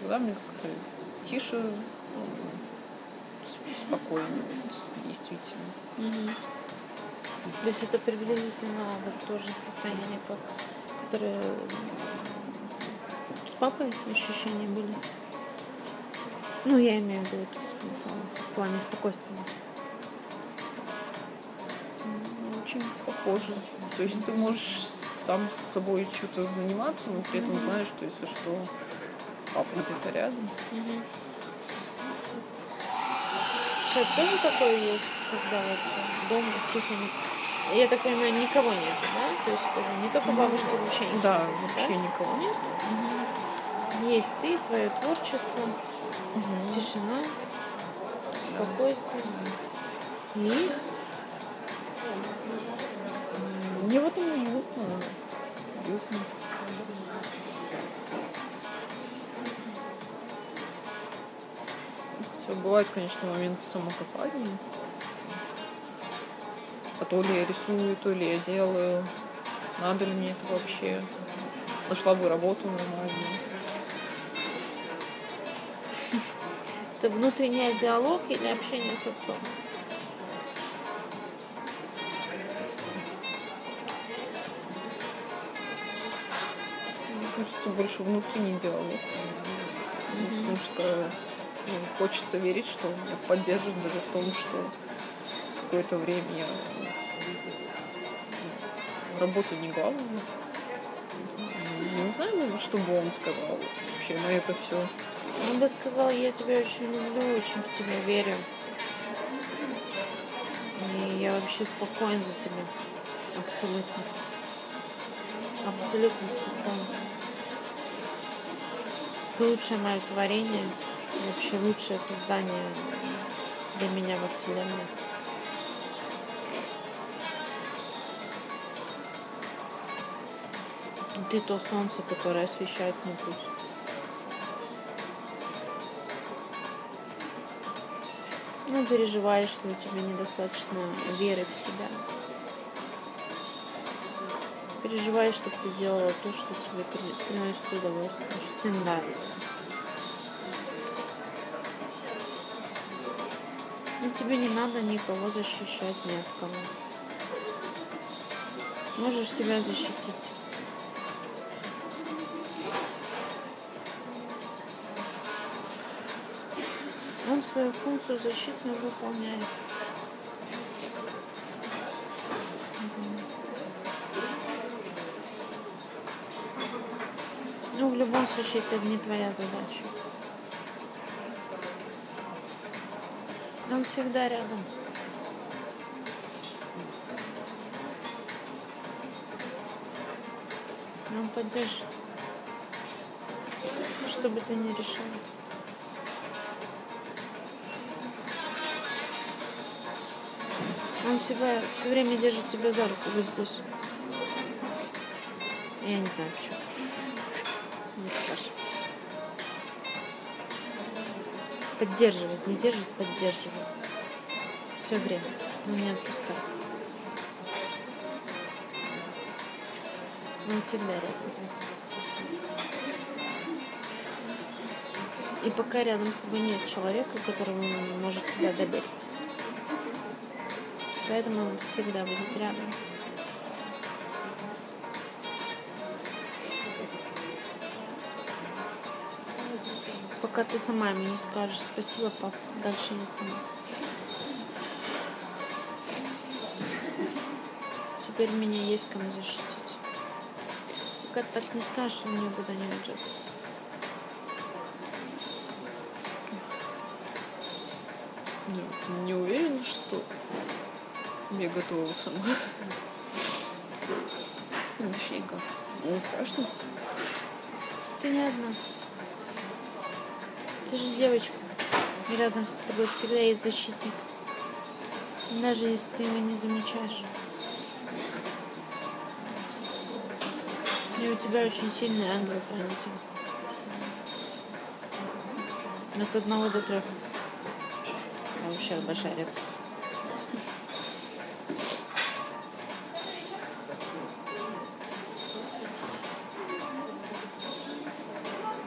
Тогда мне как-то тише, спокойнее, действительно. Mm-hmm. То есть это приблизительно вот то же состояние, как, которое с папой ощущения были? Ну, я имею в виду в плане спокойствия. Очень похоже. То есть ты можешь сам с собой что-то заниматься, но при этом mm-hmm. знаешь, что если что, папа где-то рядом. Mm-hmm. Сейчас тоже такое есть, когда вот дома тихо я так понимаю, никого нет, да? То есть не только бабушка, вообще никого Да, нет, вообще да? никого нет. Угу. Есть ты, твое творчество, угу. тишина, спокойствие. И мне в этом уютно. Уютно. Хотя бывают, конечно, моменты самокопания. А то ли я рисую, то ли я делаю. Надо ли мне это вообще? Нашла бы работу нормальную. Это внутренний диалог или общение с отцом? Кажется, больше внутренний диалог. Mm-hmm. Потому что ну, хочется верить, что меня поддержат даже в том, что какое-то время я работа не главное. Я не знаю, что бы он сказал вообще на это все. Он бы сказал, я тебя очень люблю, очень в тебя верю. И я вообще спокоен за тебя. Абсолютно. Абсолютно спокоен. Ты лучшее мое творение. Вообще лучшее создание для меня во Вселенной. ты то солнце, которое освещает мой путь. Ну, переживаешь, что у тебя недостаточно веры в себя. Переживаешь, что ты делала то, что тебе приносит удовольствие, что тебе нравится. И тебе не надо никого защищать, ни от кого. Можешь себя защитить. он свою функцию защитную выполняет. Любом это не твоя задача. Он всегда рядом. Он поддержит. Что бы ты ни решил. Он себя все время держит себя за руку вот здесь. Я не знаю почему. Поддерживает, не держит, поддерживает. Все время. Но не отпускает. Он всегда рядом. И пока рядом с тобой нет человека, который может тебя доверить. Поэтому он всегда будет рядом. Пока ты сама ему не скажешь спасибо, пап, дальше не сама. Теперь меня есть кому защитить. Пока ты так не скажешь, он никуда не уйдет. Не, не уверен, что я готова сама. Ну, как. Не страшно? Ты не одна. Ты же девочка. Рядом с тобой всегда есть защитник. Даже если ты его не замечаешь. И у тебя очень сильный ангел-хранитель. От одного до трех. А вообще большая редкость.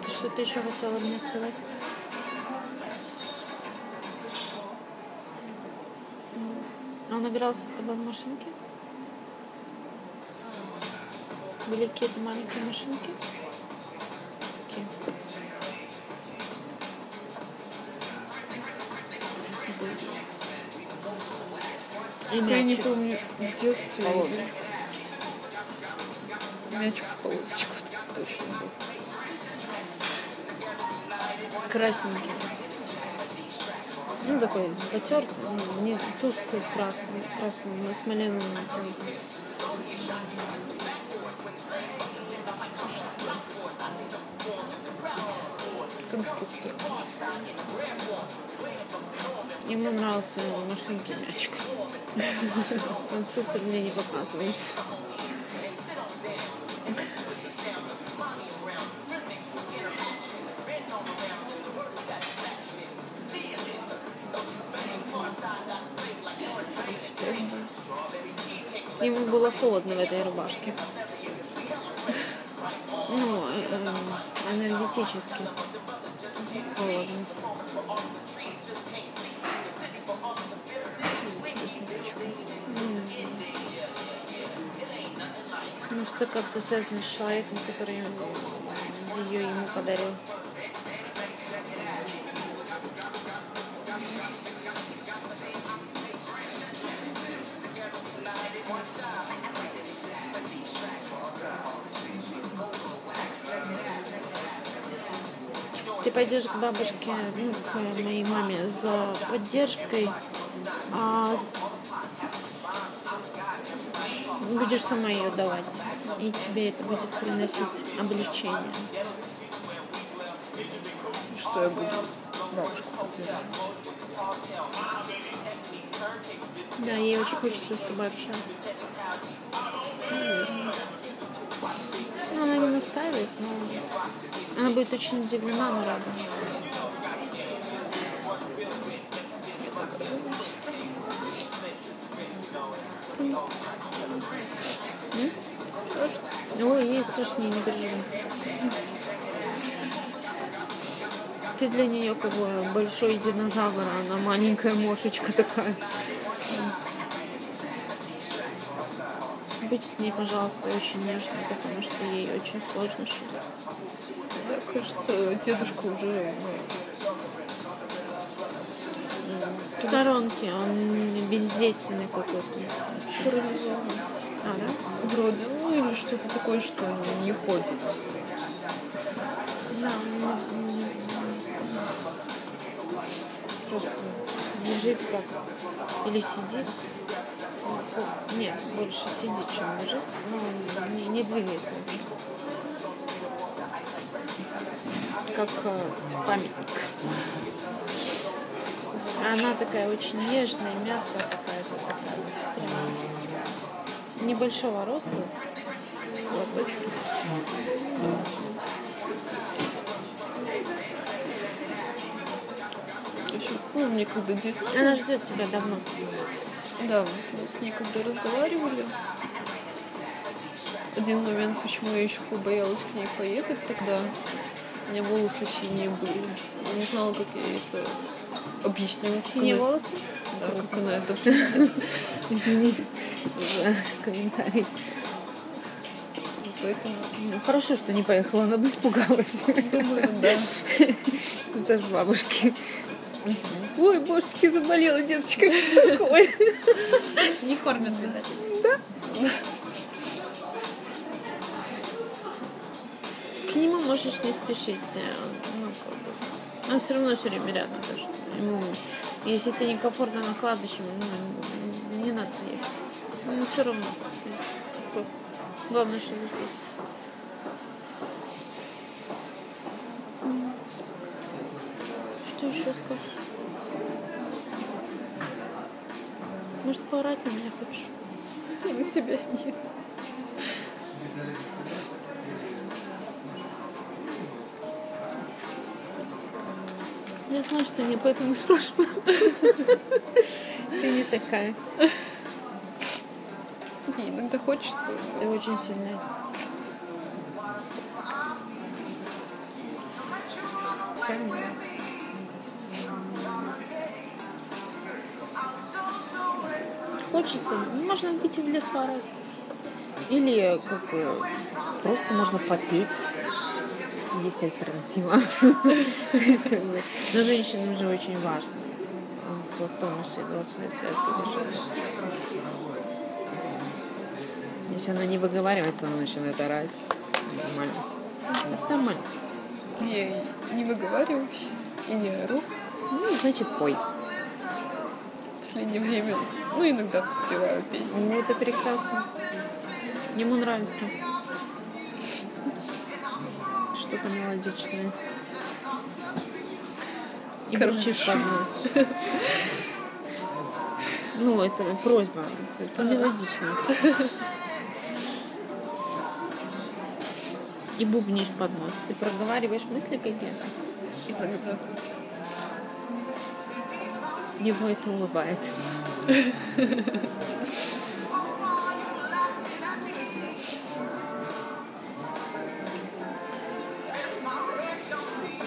Что ты еще хотела мне сказать? Он игрался с тобой в машинке? Были какие-то маленькие машинки? Какие? И Я не помню, в детстве Полосочку. мячик в полосочку точно был. красненький. Ну, такой ну, не тусклый красный, красный, с малиновым оттенком. Конструктор. Ему нравился машинки мячик. Конструктор мне не показывается. Было холодно в этой рубашке. Ну, э, энергетически холодно. Ну что как-то связано с человеком, который ее ему подарил. Пойдешь к бабушке, ну, к моей маме за поддержкой, а будешь сама ее давать. И тебе это будет приносить облегчение. Что я буду бабушку? Да, ей очень хочется с тобой общаться. Ну, она не настаивает, но она будет очень удивлена, но рада. Ой, ей страшнее, не держи. Ты для нее как бы большой динозавр, а она маленькая мошечка такая. Будь с ней, пожалуйста, очень нежной, потому что ей очень сложно шить. Мне кажется, дедушка уже ну, В сторонке он бездейственный какой-то. парализован. А, да? Вроде, ну или что-то такое, что не ходит. Да, он просто лежит как или сидит. Нет, больше сидит, чем лежит, но не, не двигается. Как э, памятник. Она такая очень нежная, мягкая какая-то такая. Прям небольшого роста. Платочки. Еще помню, когда дед... Она ждет тебя давно. Да, мы с ней когда разговаривали, один момент, почему я еще побоялась к ней поехать тогда, у меня волосы синие были. Я не знала, как я это объясню. Синие она- волосы? Да, как она это. Извини за комментарий. Поэтому, Ну, хорошо, что не поехала, она бы испугалась. думаю, да. Это ж бабушки. Ой, божечки, заболела деточка, что такое? Не кормят, видать. К нему можешь не спешить. Он, ну, как бы, он все равно все время рядом. Что ему, если тебе некомфортно на кладбище, ну, не надо ехать. Ну, все равно. Главное, чтобы здесь. Поорать на меня хочешь? На тебя нет. Я знаю, что не поэтому спрашиваю. Ты не такая. И иногда хочется. Ты очень сильная. Сильная. Хочется. Ну, Можно выйти в лес поорать. Или как бы просто можно попеть. Есть альтернатива. Но женщинам же очень важно в тонусе голосовой связки держать. Если она не выговаривается, она начинает орать. Нормально. Это нормально. Я не выговариваюсь и не ору. Ну, значит, пой. Последнее время, ну, иногда подпеваю песни. Ну, это прекрасно. Ему нравится. Что-то мелодичное. И бурчишь под нос. Ну, это просьба. Помелодичнее. И бубнишь под нос. Ты проговариваешь мысли какие-то? Иногда. Его это улыбает.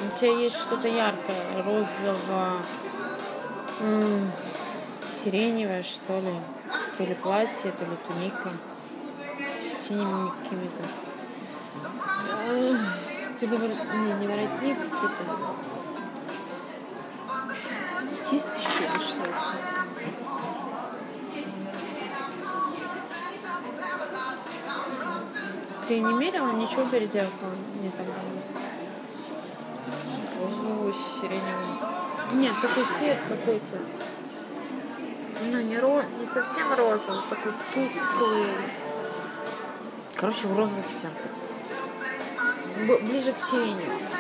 У тебя есть что-то яркое, розово, сиреневое, что ли? То ли платье, то ли туника с синими какими-то. Ты не воротник, какие-то Ты не мерила ничего перед зеркалом? Мне так нравится. Розовую с сиреневым. Нет, такой цвет какой-то. Ну, не, ро... не совсем розовый, такой тусклый. Короче, в розовых оттенках. Ближе к сиреневому.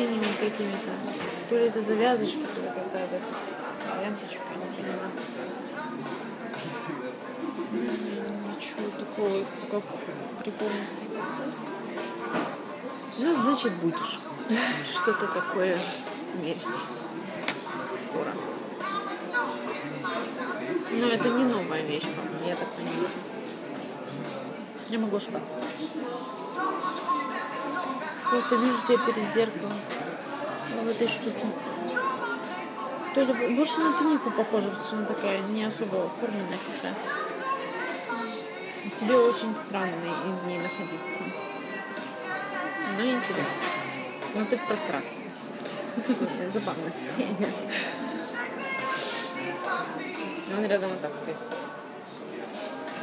Синими какими-то. То ли это завязочка, то ли какая-то ленточка, не понимаю. Ничего такого, как припомнить. Ну, значит, будешь что-то такое мерить скоро. Но это не новая вещь, по-моему, я так понимаю. Я могу ошибаться. Просто вижу тебя перед зеркалом в этой штуке. То бо- больше на тунику похоже, потому что она такая не особо оформленная какая-то. Тебе очень странно и в ней находиться. Ну, интересно. Ну, ты в прострации. Такое Забавное состояние. Он рядом вот так стоит.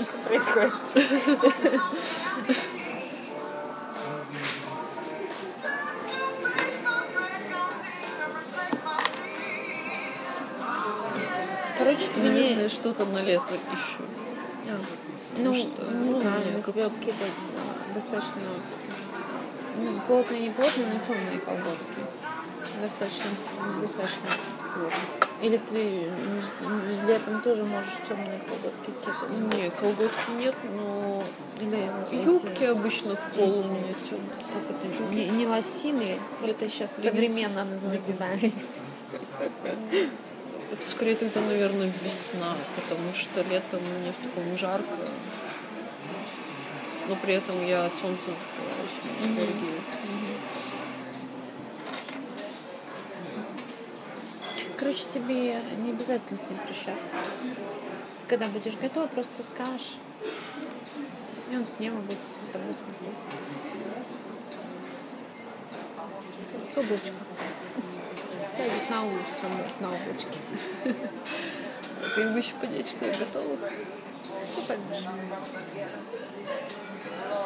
Что происходит? Наверное, что-то на лето ищу. Ну, что, не ну, знаю, у тебя какие-то достаточно ну, плотные, не плотные, но темные колготки. Достаточно, достаточно плотно. Или ты летом тоже можешь темные колготки какие-то. Нет, колготки нет, но Или эти- юбки обычно в пол у эти- меня темные. как это, не, не лосины, это сейчас современно называли. Это скорее тогда, наверное, весна, потому что летом мне в таком жарко. Но при этом я от солнца закрываюсь. Аллергия. Короче, тебе не обязательно с ним прощаться. Когда будешь готова, просто скажешь. И он с ним будет за тобой смотреть. С, с облачком. Сядет на улицу, может, на облачке. Как бы еще понять, что я готова. Ну, поймешь.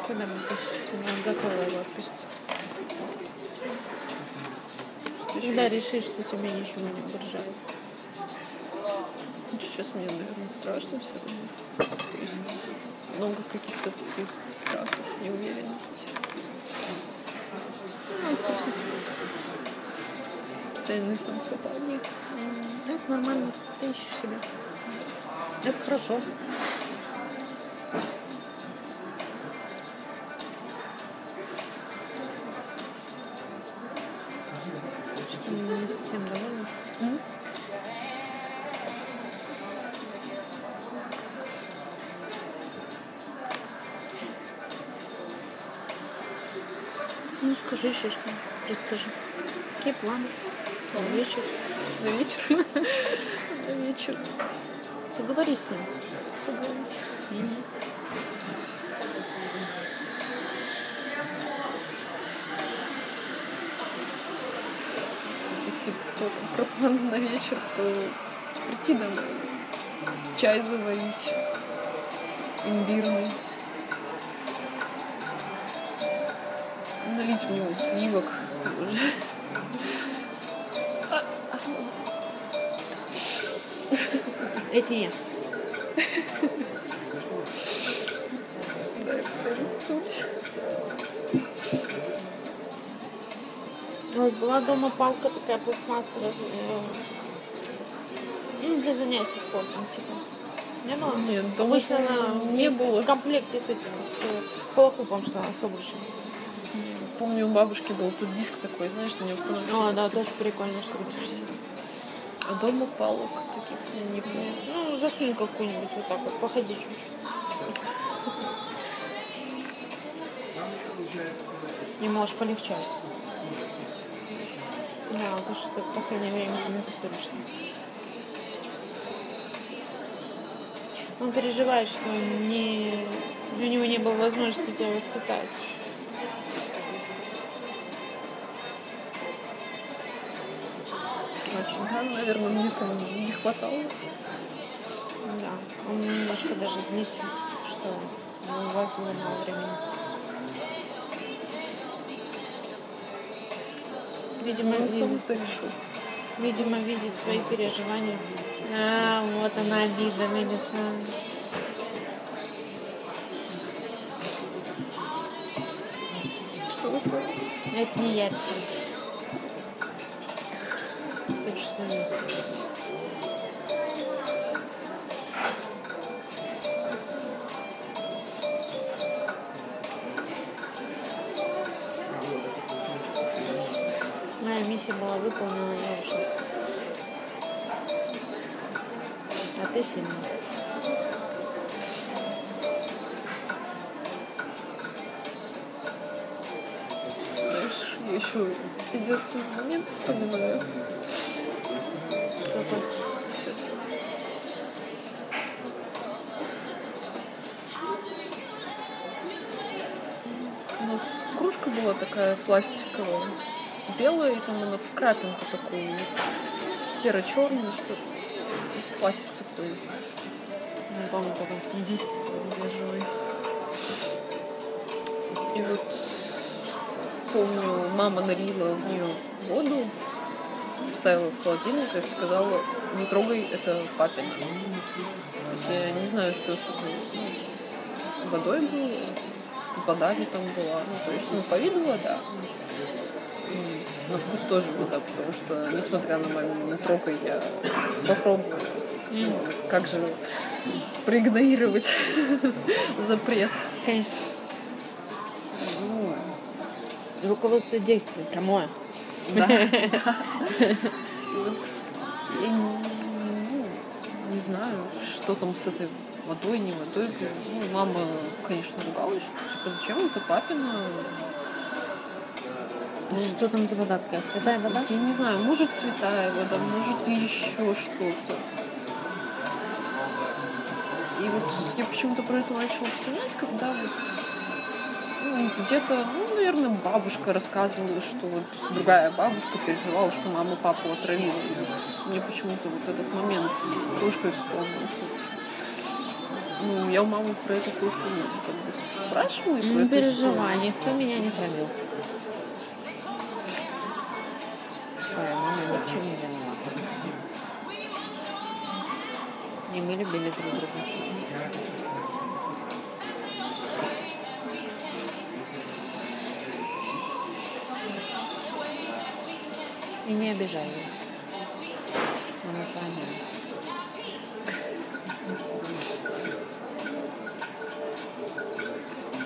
Когда будешь готова его отпустить. Когда решишь, что тебя ничего не угрожает. Сейчас мне, наверное, страшно все равно. То есть много каких-то таких страхов, неуверенности. Ну, постоянное самокопание. Ну, Это нормально, ты ищешь себя. Это хорошо. Вечер. Поговори с ним. Поговорить. Если только про планы на вечер, то прийти домой, чай заварить, имбирный, налить в него сливок. Это я. Да, я постоянно стучу. У вас была дома палка такая пластмассовая, э, ну, для занятий спортом, типа. Не было? Нет, дома Обычно она не было. В комплекте с этим, с колокупом шла, с обручем. Помню, у бабушки был тут диск такой, знаешь, на нем установишь. О, да, тоже прикольно, что крутишься. А дома палок таких я не помню. Ну, засунь какую-нибудь вот так вот, походи чуть-чуть. Не можешь полегчать. Да, потому что ты в последнее время сильно сатуришься. Он переживает, что не... у него не было возможности тебя воспитать. Да, наверное, мне там не хватало. Да, он немножко даже злится, что у вас было мало времени. Видимо, Он видит, видимо, видит твои переживания. А, вот она обида, Мелисна. Что? Это не я Ты сильный. Знаешь, я еще из детского момент вспоминаю. Какой? У нас кружка была такая пластиковая, белая, и там она в крапинку такую, серо-черную, что-то. Пластик такой какой. бежевый. И вот помню, мама налила в нее воду, вставила в холодильник и сказала, не трогай, это папин. Я не знаю, что с водой было, вода ли там была. Ну, то есть, ну, по виду вода. На вкус тоже вода, потому что, несмотря на не трогай, я попробую. Ну, Как же проигнорировать запрет? Конечно. Руководство действий прямое. Да. И вот я не, ну, не знаю, что там с этой водой, не водой. Ну, мама, конечно, ругалась, что типа, зачем это папина? Что там за вода такая? Святая вода? Я не знаю, может святая вода, может еще что-то. И вот я почему-то про это начала вспоминать, когда вот ну, где-то, ну, наверное, бабушка рассказывала, что вот другая бабушка переживала, что мама папу отравила. И вот мне почему-то вот этот момент с кружкой вспомнился. Ну, я у мамы про эту кружку ну, как бы спрашивала. и эту переживай, никто меня не травил. Мы любили друг друга. И не обижай его. Она поймет.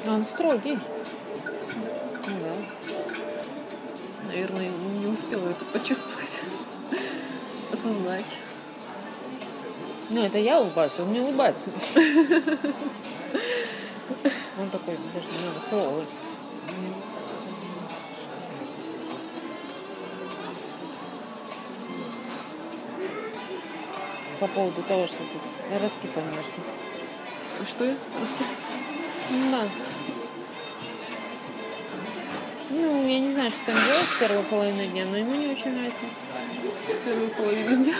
Он строгий. Ну да. Наверное, не успела это почувствовать, осознать. Ну, это я улыбаюсь, он не улыбается. Он такой, даже немного суровый. По поводу того, что ты раскисла немножко. Что я? Ну, Да. Ну, я не знаю, что там делать в первую половину дня, но ему не очень нравится. Первую половину дня.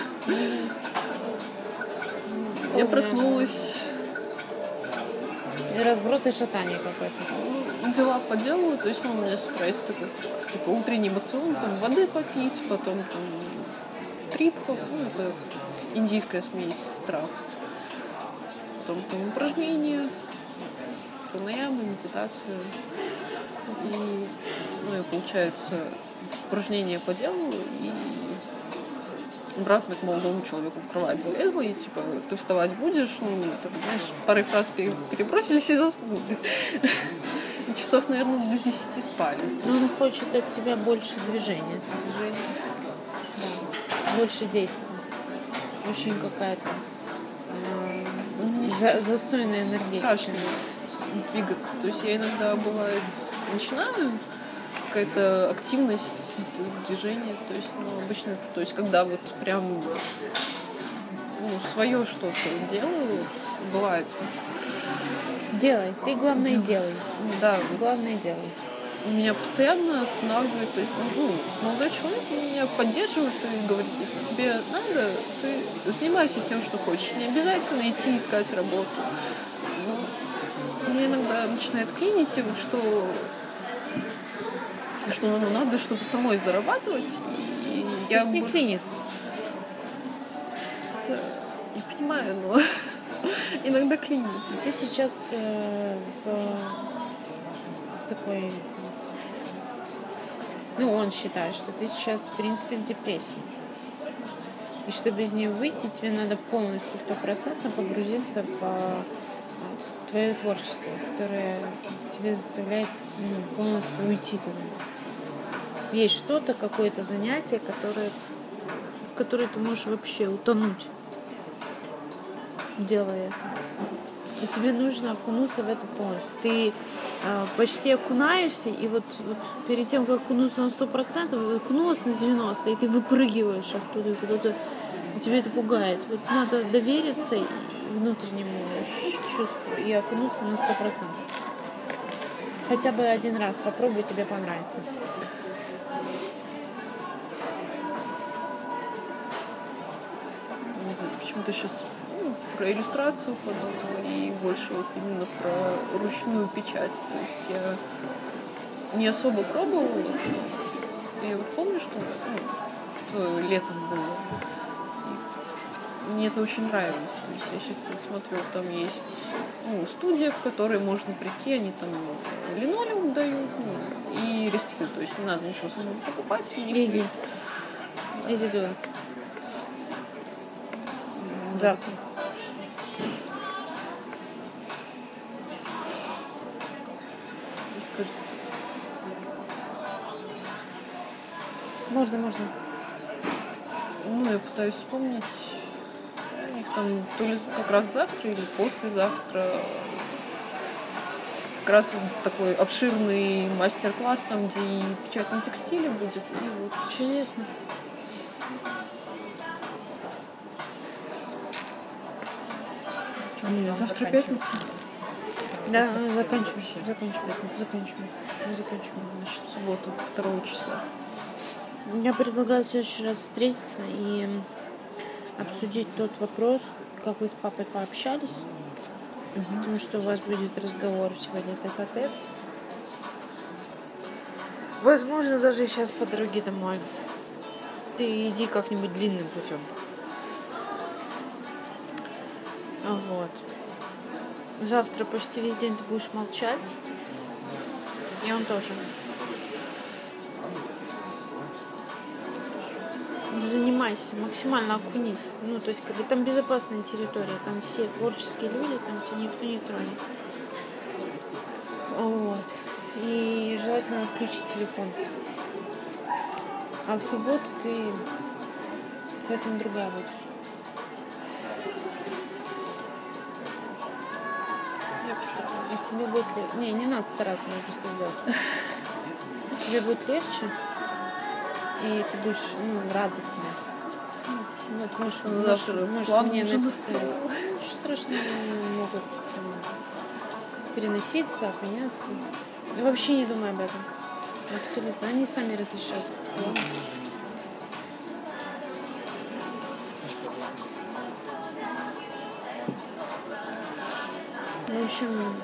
Я проснулась, И разброд и шатание какое-то. ну, дела поделаю, то есть ну, у меня с утра есть такой, типа, утренний бацион, там, воды попить, потом там трипхов, ну, это индийская смесь трав. Потом там упражнения, пранаямы, медитация. И, ну, и получается, упражнения поделаю и обратно к молодому человеку в кровать залезла, и типа, ты вставать будешь, ну, так, знаешь, пары фраз пере- перебросились и заснули. Часов, наверное, до 10 спали. Но он хочет от тебя больше движения, больше действия. Очень какая-то э, Мне за- застойная энергетика. страшно двигаться. То есть я иногда, бывает, начинаю какая-то активность, движение, то есть, ну, обычно, то есть, когда вот прям ну, свое что-то делаю, вот, бывает, Делай, ты главное делай. да, Главное делай. меня постоянно останавливает, то есть, ну, молодой человек меня поддерживает и говорит, если тебе надо, ты занимайся тем, что хочешь. Не обязательно идти искать работу. Ну, мне иногда начинает клинить, вот что, что ну, надо что-то самой зарабатывать. И я не клинит. это не понимаю, но иногда клинит. Ты сейчас э, в такой... Ну, он считает, что ты сейчас, в принципе, в депрессии. И чтобы из нее выйти, тебе надо полностью, стопроцентно погрузиться в э, твое творчество, которое тебе заставляет ну, полностью уйти туда. Есть что-то, какое-то занятие, которое, в которое ты можешь вообще утонуть, делая это. И тебе нужно окунуться в это полностью. Ты э, почти окунаешься, и вот, вот перед тем, как окунуться на 100%, окунулась на 90%, и ты выпрыгиваешь оттуда, и куда-то и тебя это пугает. Вот надо довериться внутреннему чувству и окунуться на 100%. Хотя бы один раз попробуй, тебе понравится. Почему-то сейчас про иллюстрацию подумала и больше вот именно про ручную печать. То есть я не особо пробовала. Я вот помню, что, ну, что летом было. И мне это очень нравилось. То есть я сейчас смотрю, там есть ну, студия, в которой можно прийти, они там линолеум дают ну, и резцы. То есть не надо ничего самому покупать. У них Иди. Иди туда. Завтра. кажется, Можно, можно. Ну, я пытаюсь вспомнить. У них там то ли как раз завтра или послезавтра как раз такой обширный мастер-класс, там, где и печать на текстиле будет, и вот Чудесно. Завтра пятница, Да, заканчиваем. Заканчиваем. Заканчиваем. Мы заканчиваем. значит, суббота, 2 числа. Я предлагаю в следующий раз встретиться и обсудить тот вопрос, как вы с папой пообщались. Потому что у вас будет разговор сегодня тет а тет Возможно, даже сейчас по дороге домой. Ты иди как-нибудь длинным путем. Вот. Завтра почти весь день ты будешь молчать. И он тоже. занимайся, максимально окунись. Ну, то есть, как бы там безопасная территория, там все творческие люди, там тебя никто не тронет. Вот. И желательно отключить телефон. А в субботу ты совсем другая будешь. Тебе будет легче. Не, не надо стараться, надо просто сделать. Тебе будет легче, и ты будешь ну, радостная. Вот, можешь, Завтра можешь, можешь мне написать. Ничего страшного, они могут переноситься, отменяться. И вообще не думай об этом. Абсолютно. Они сами разрешаются. эти планы. В общем,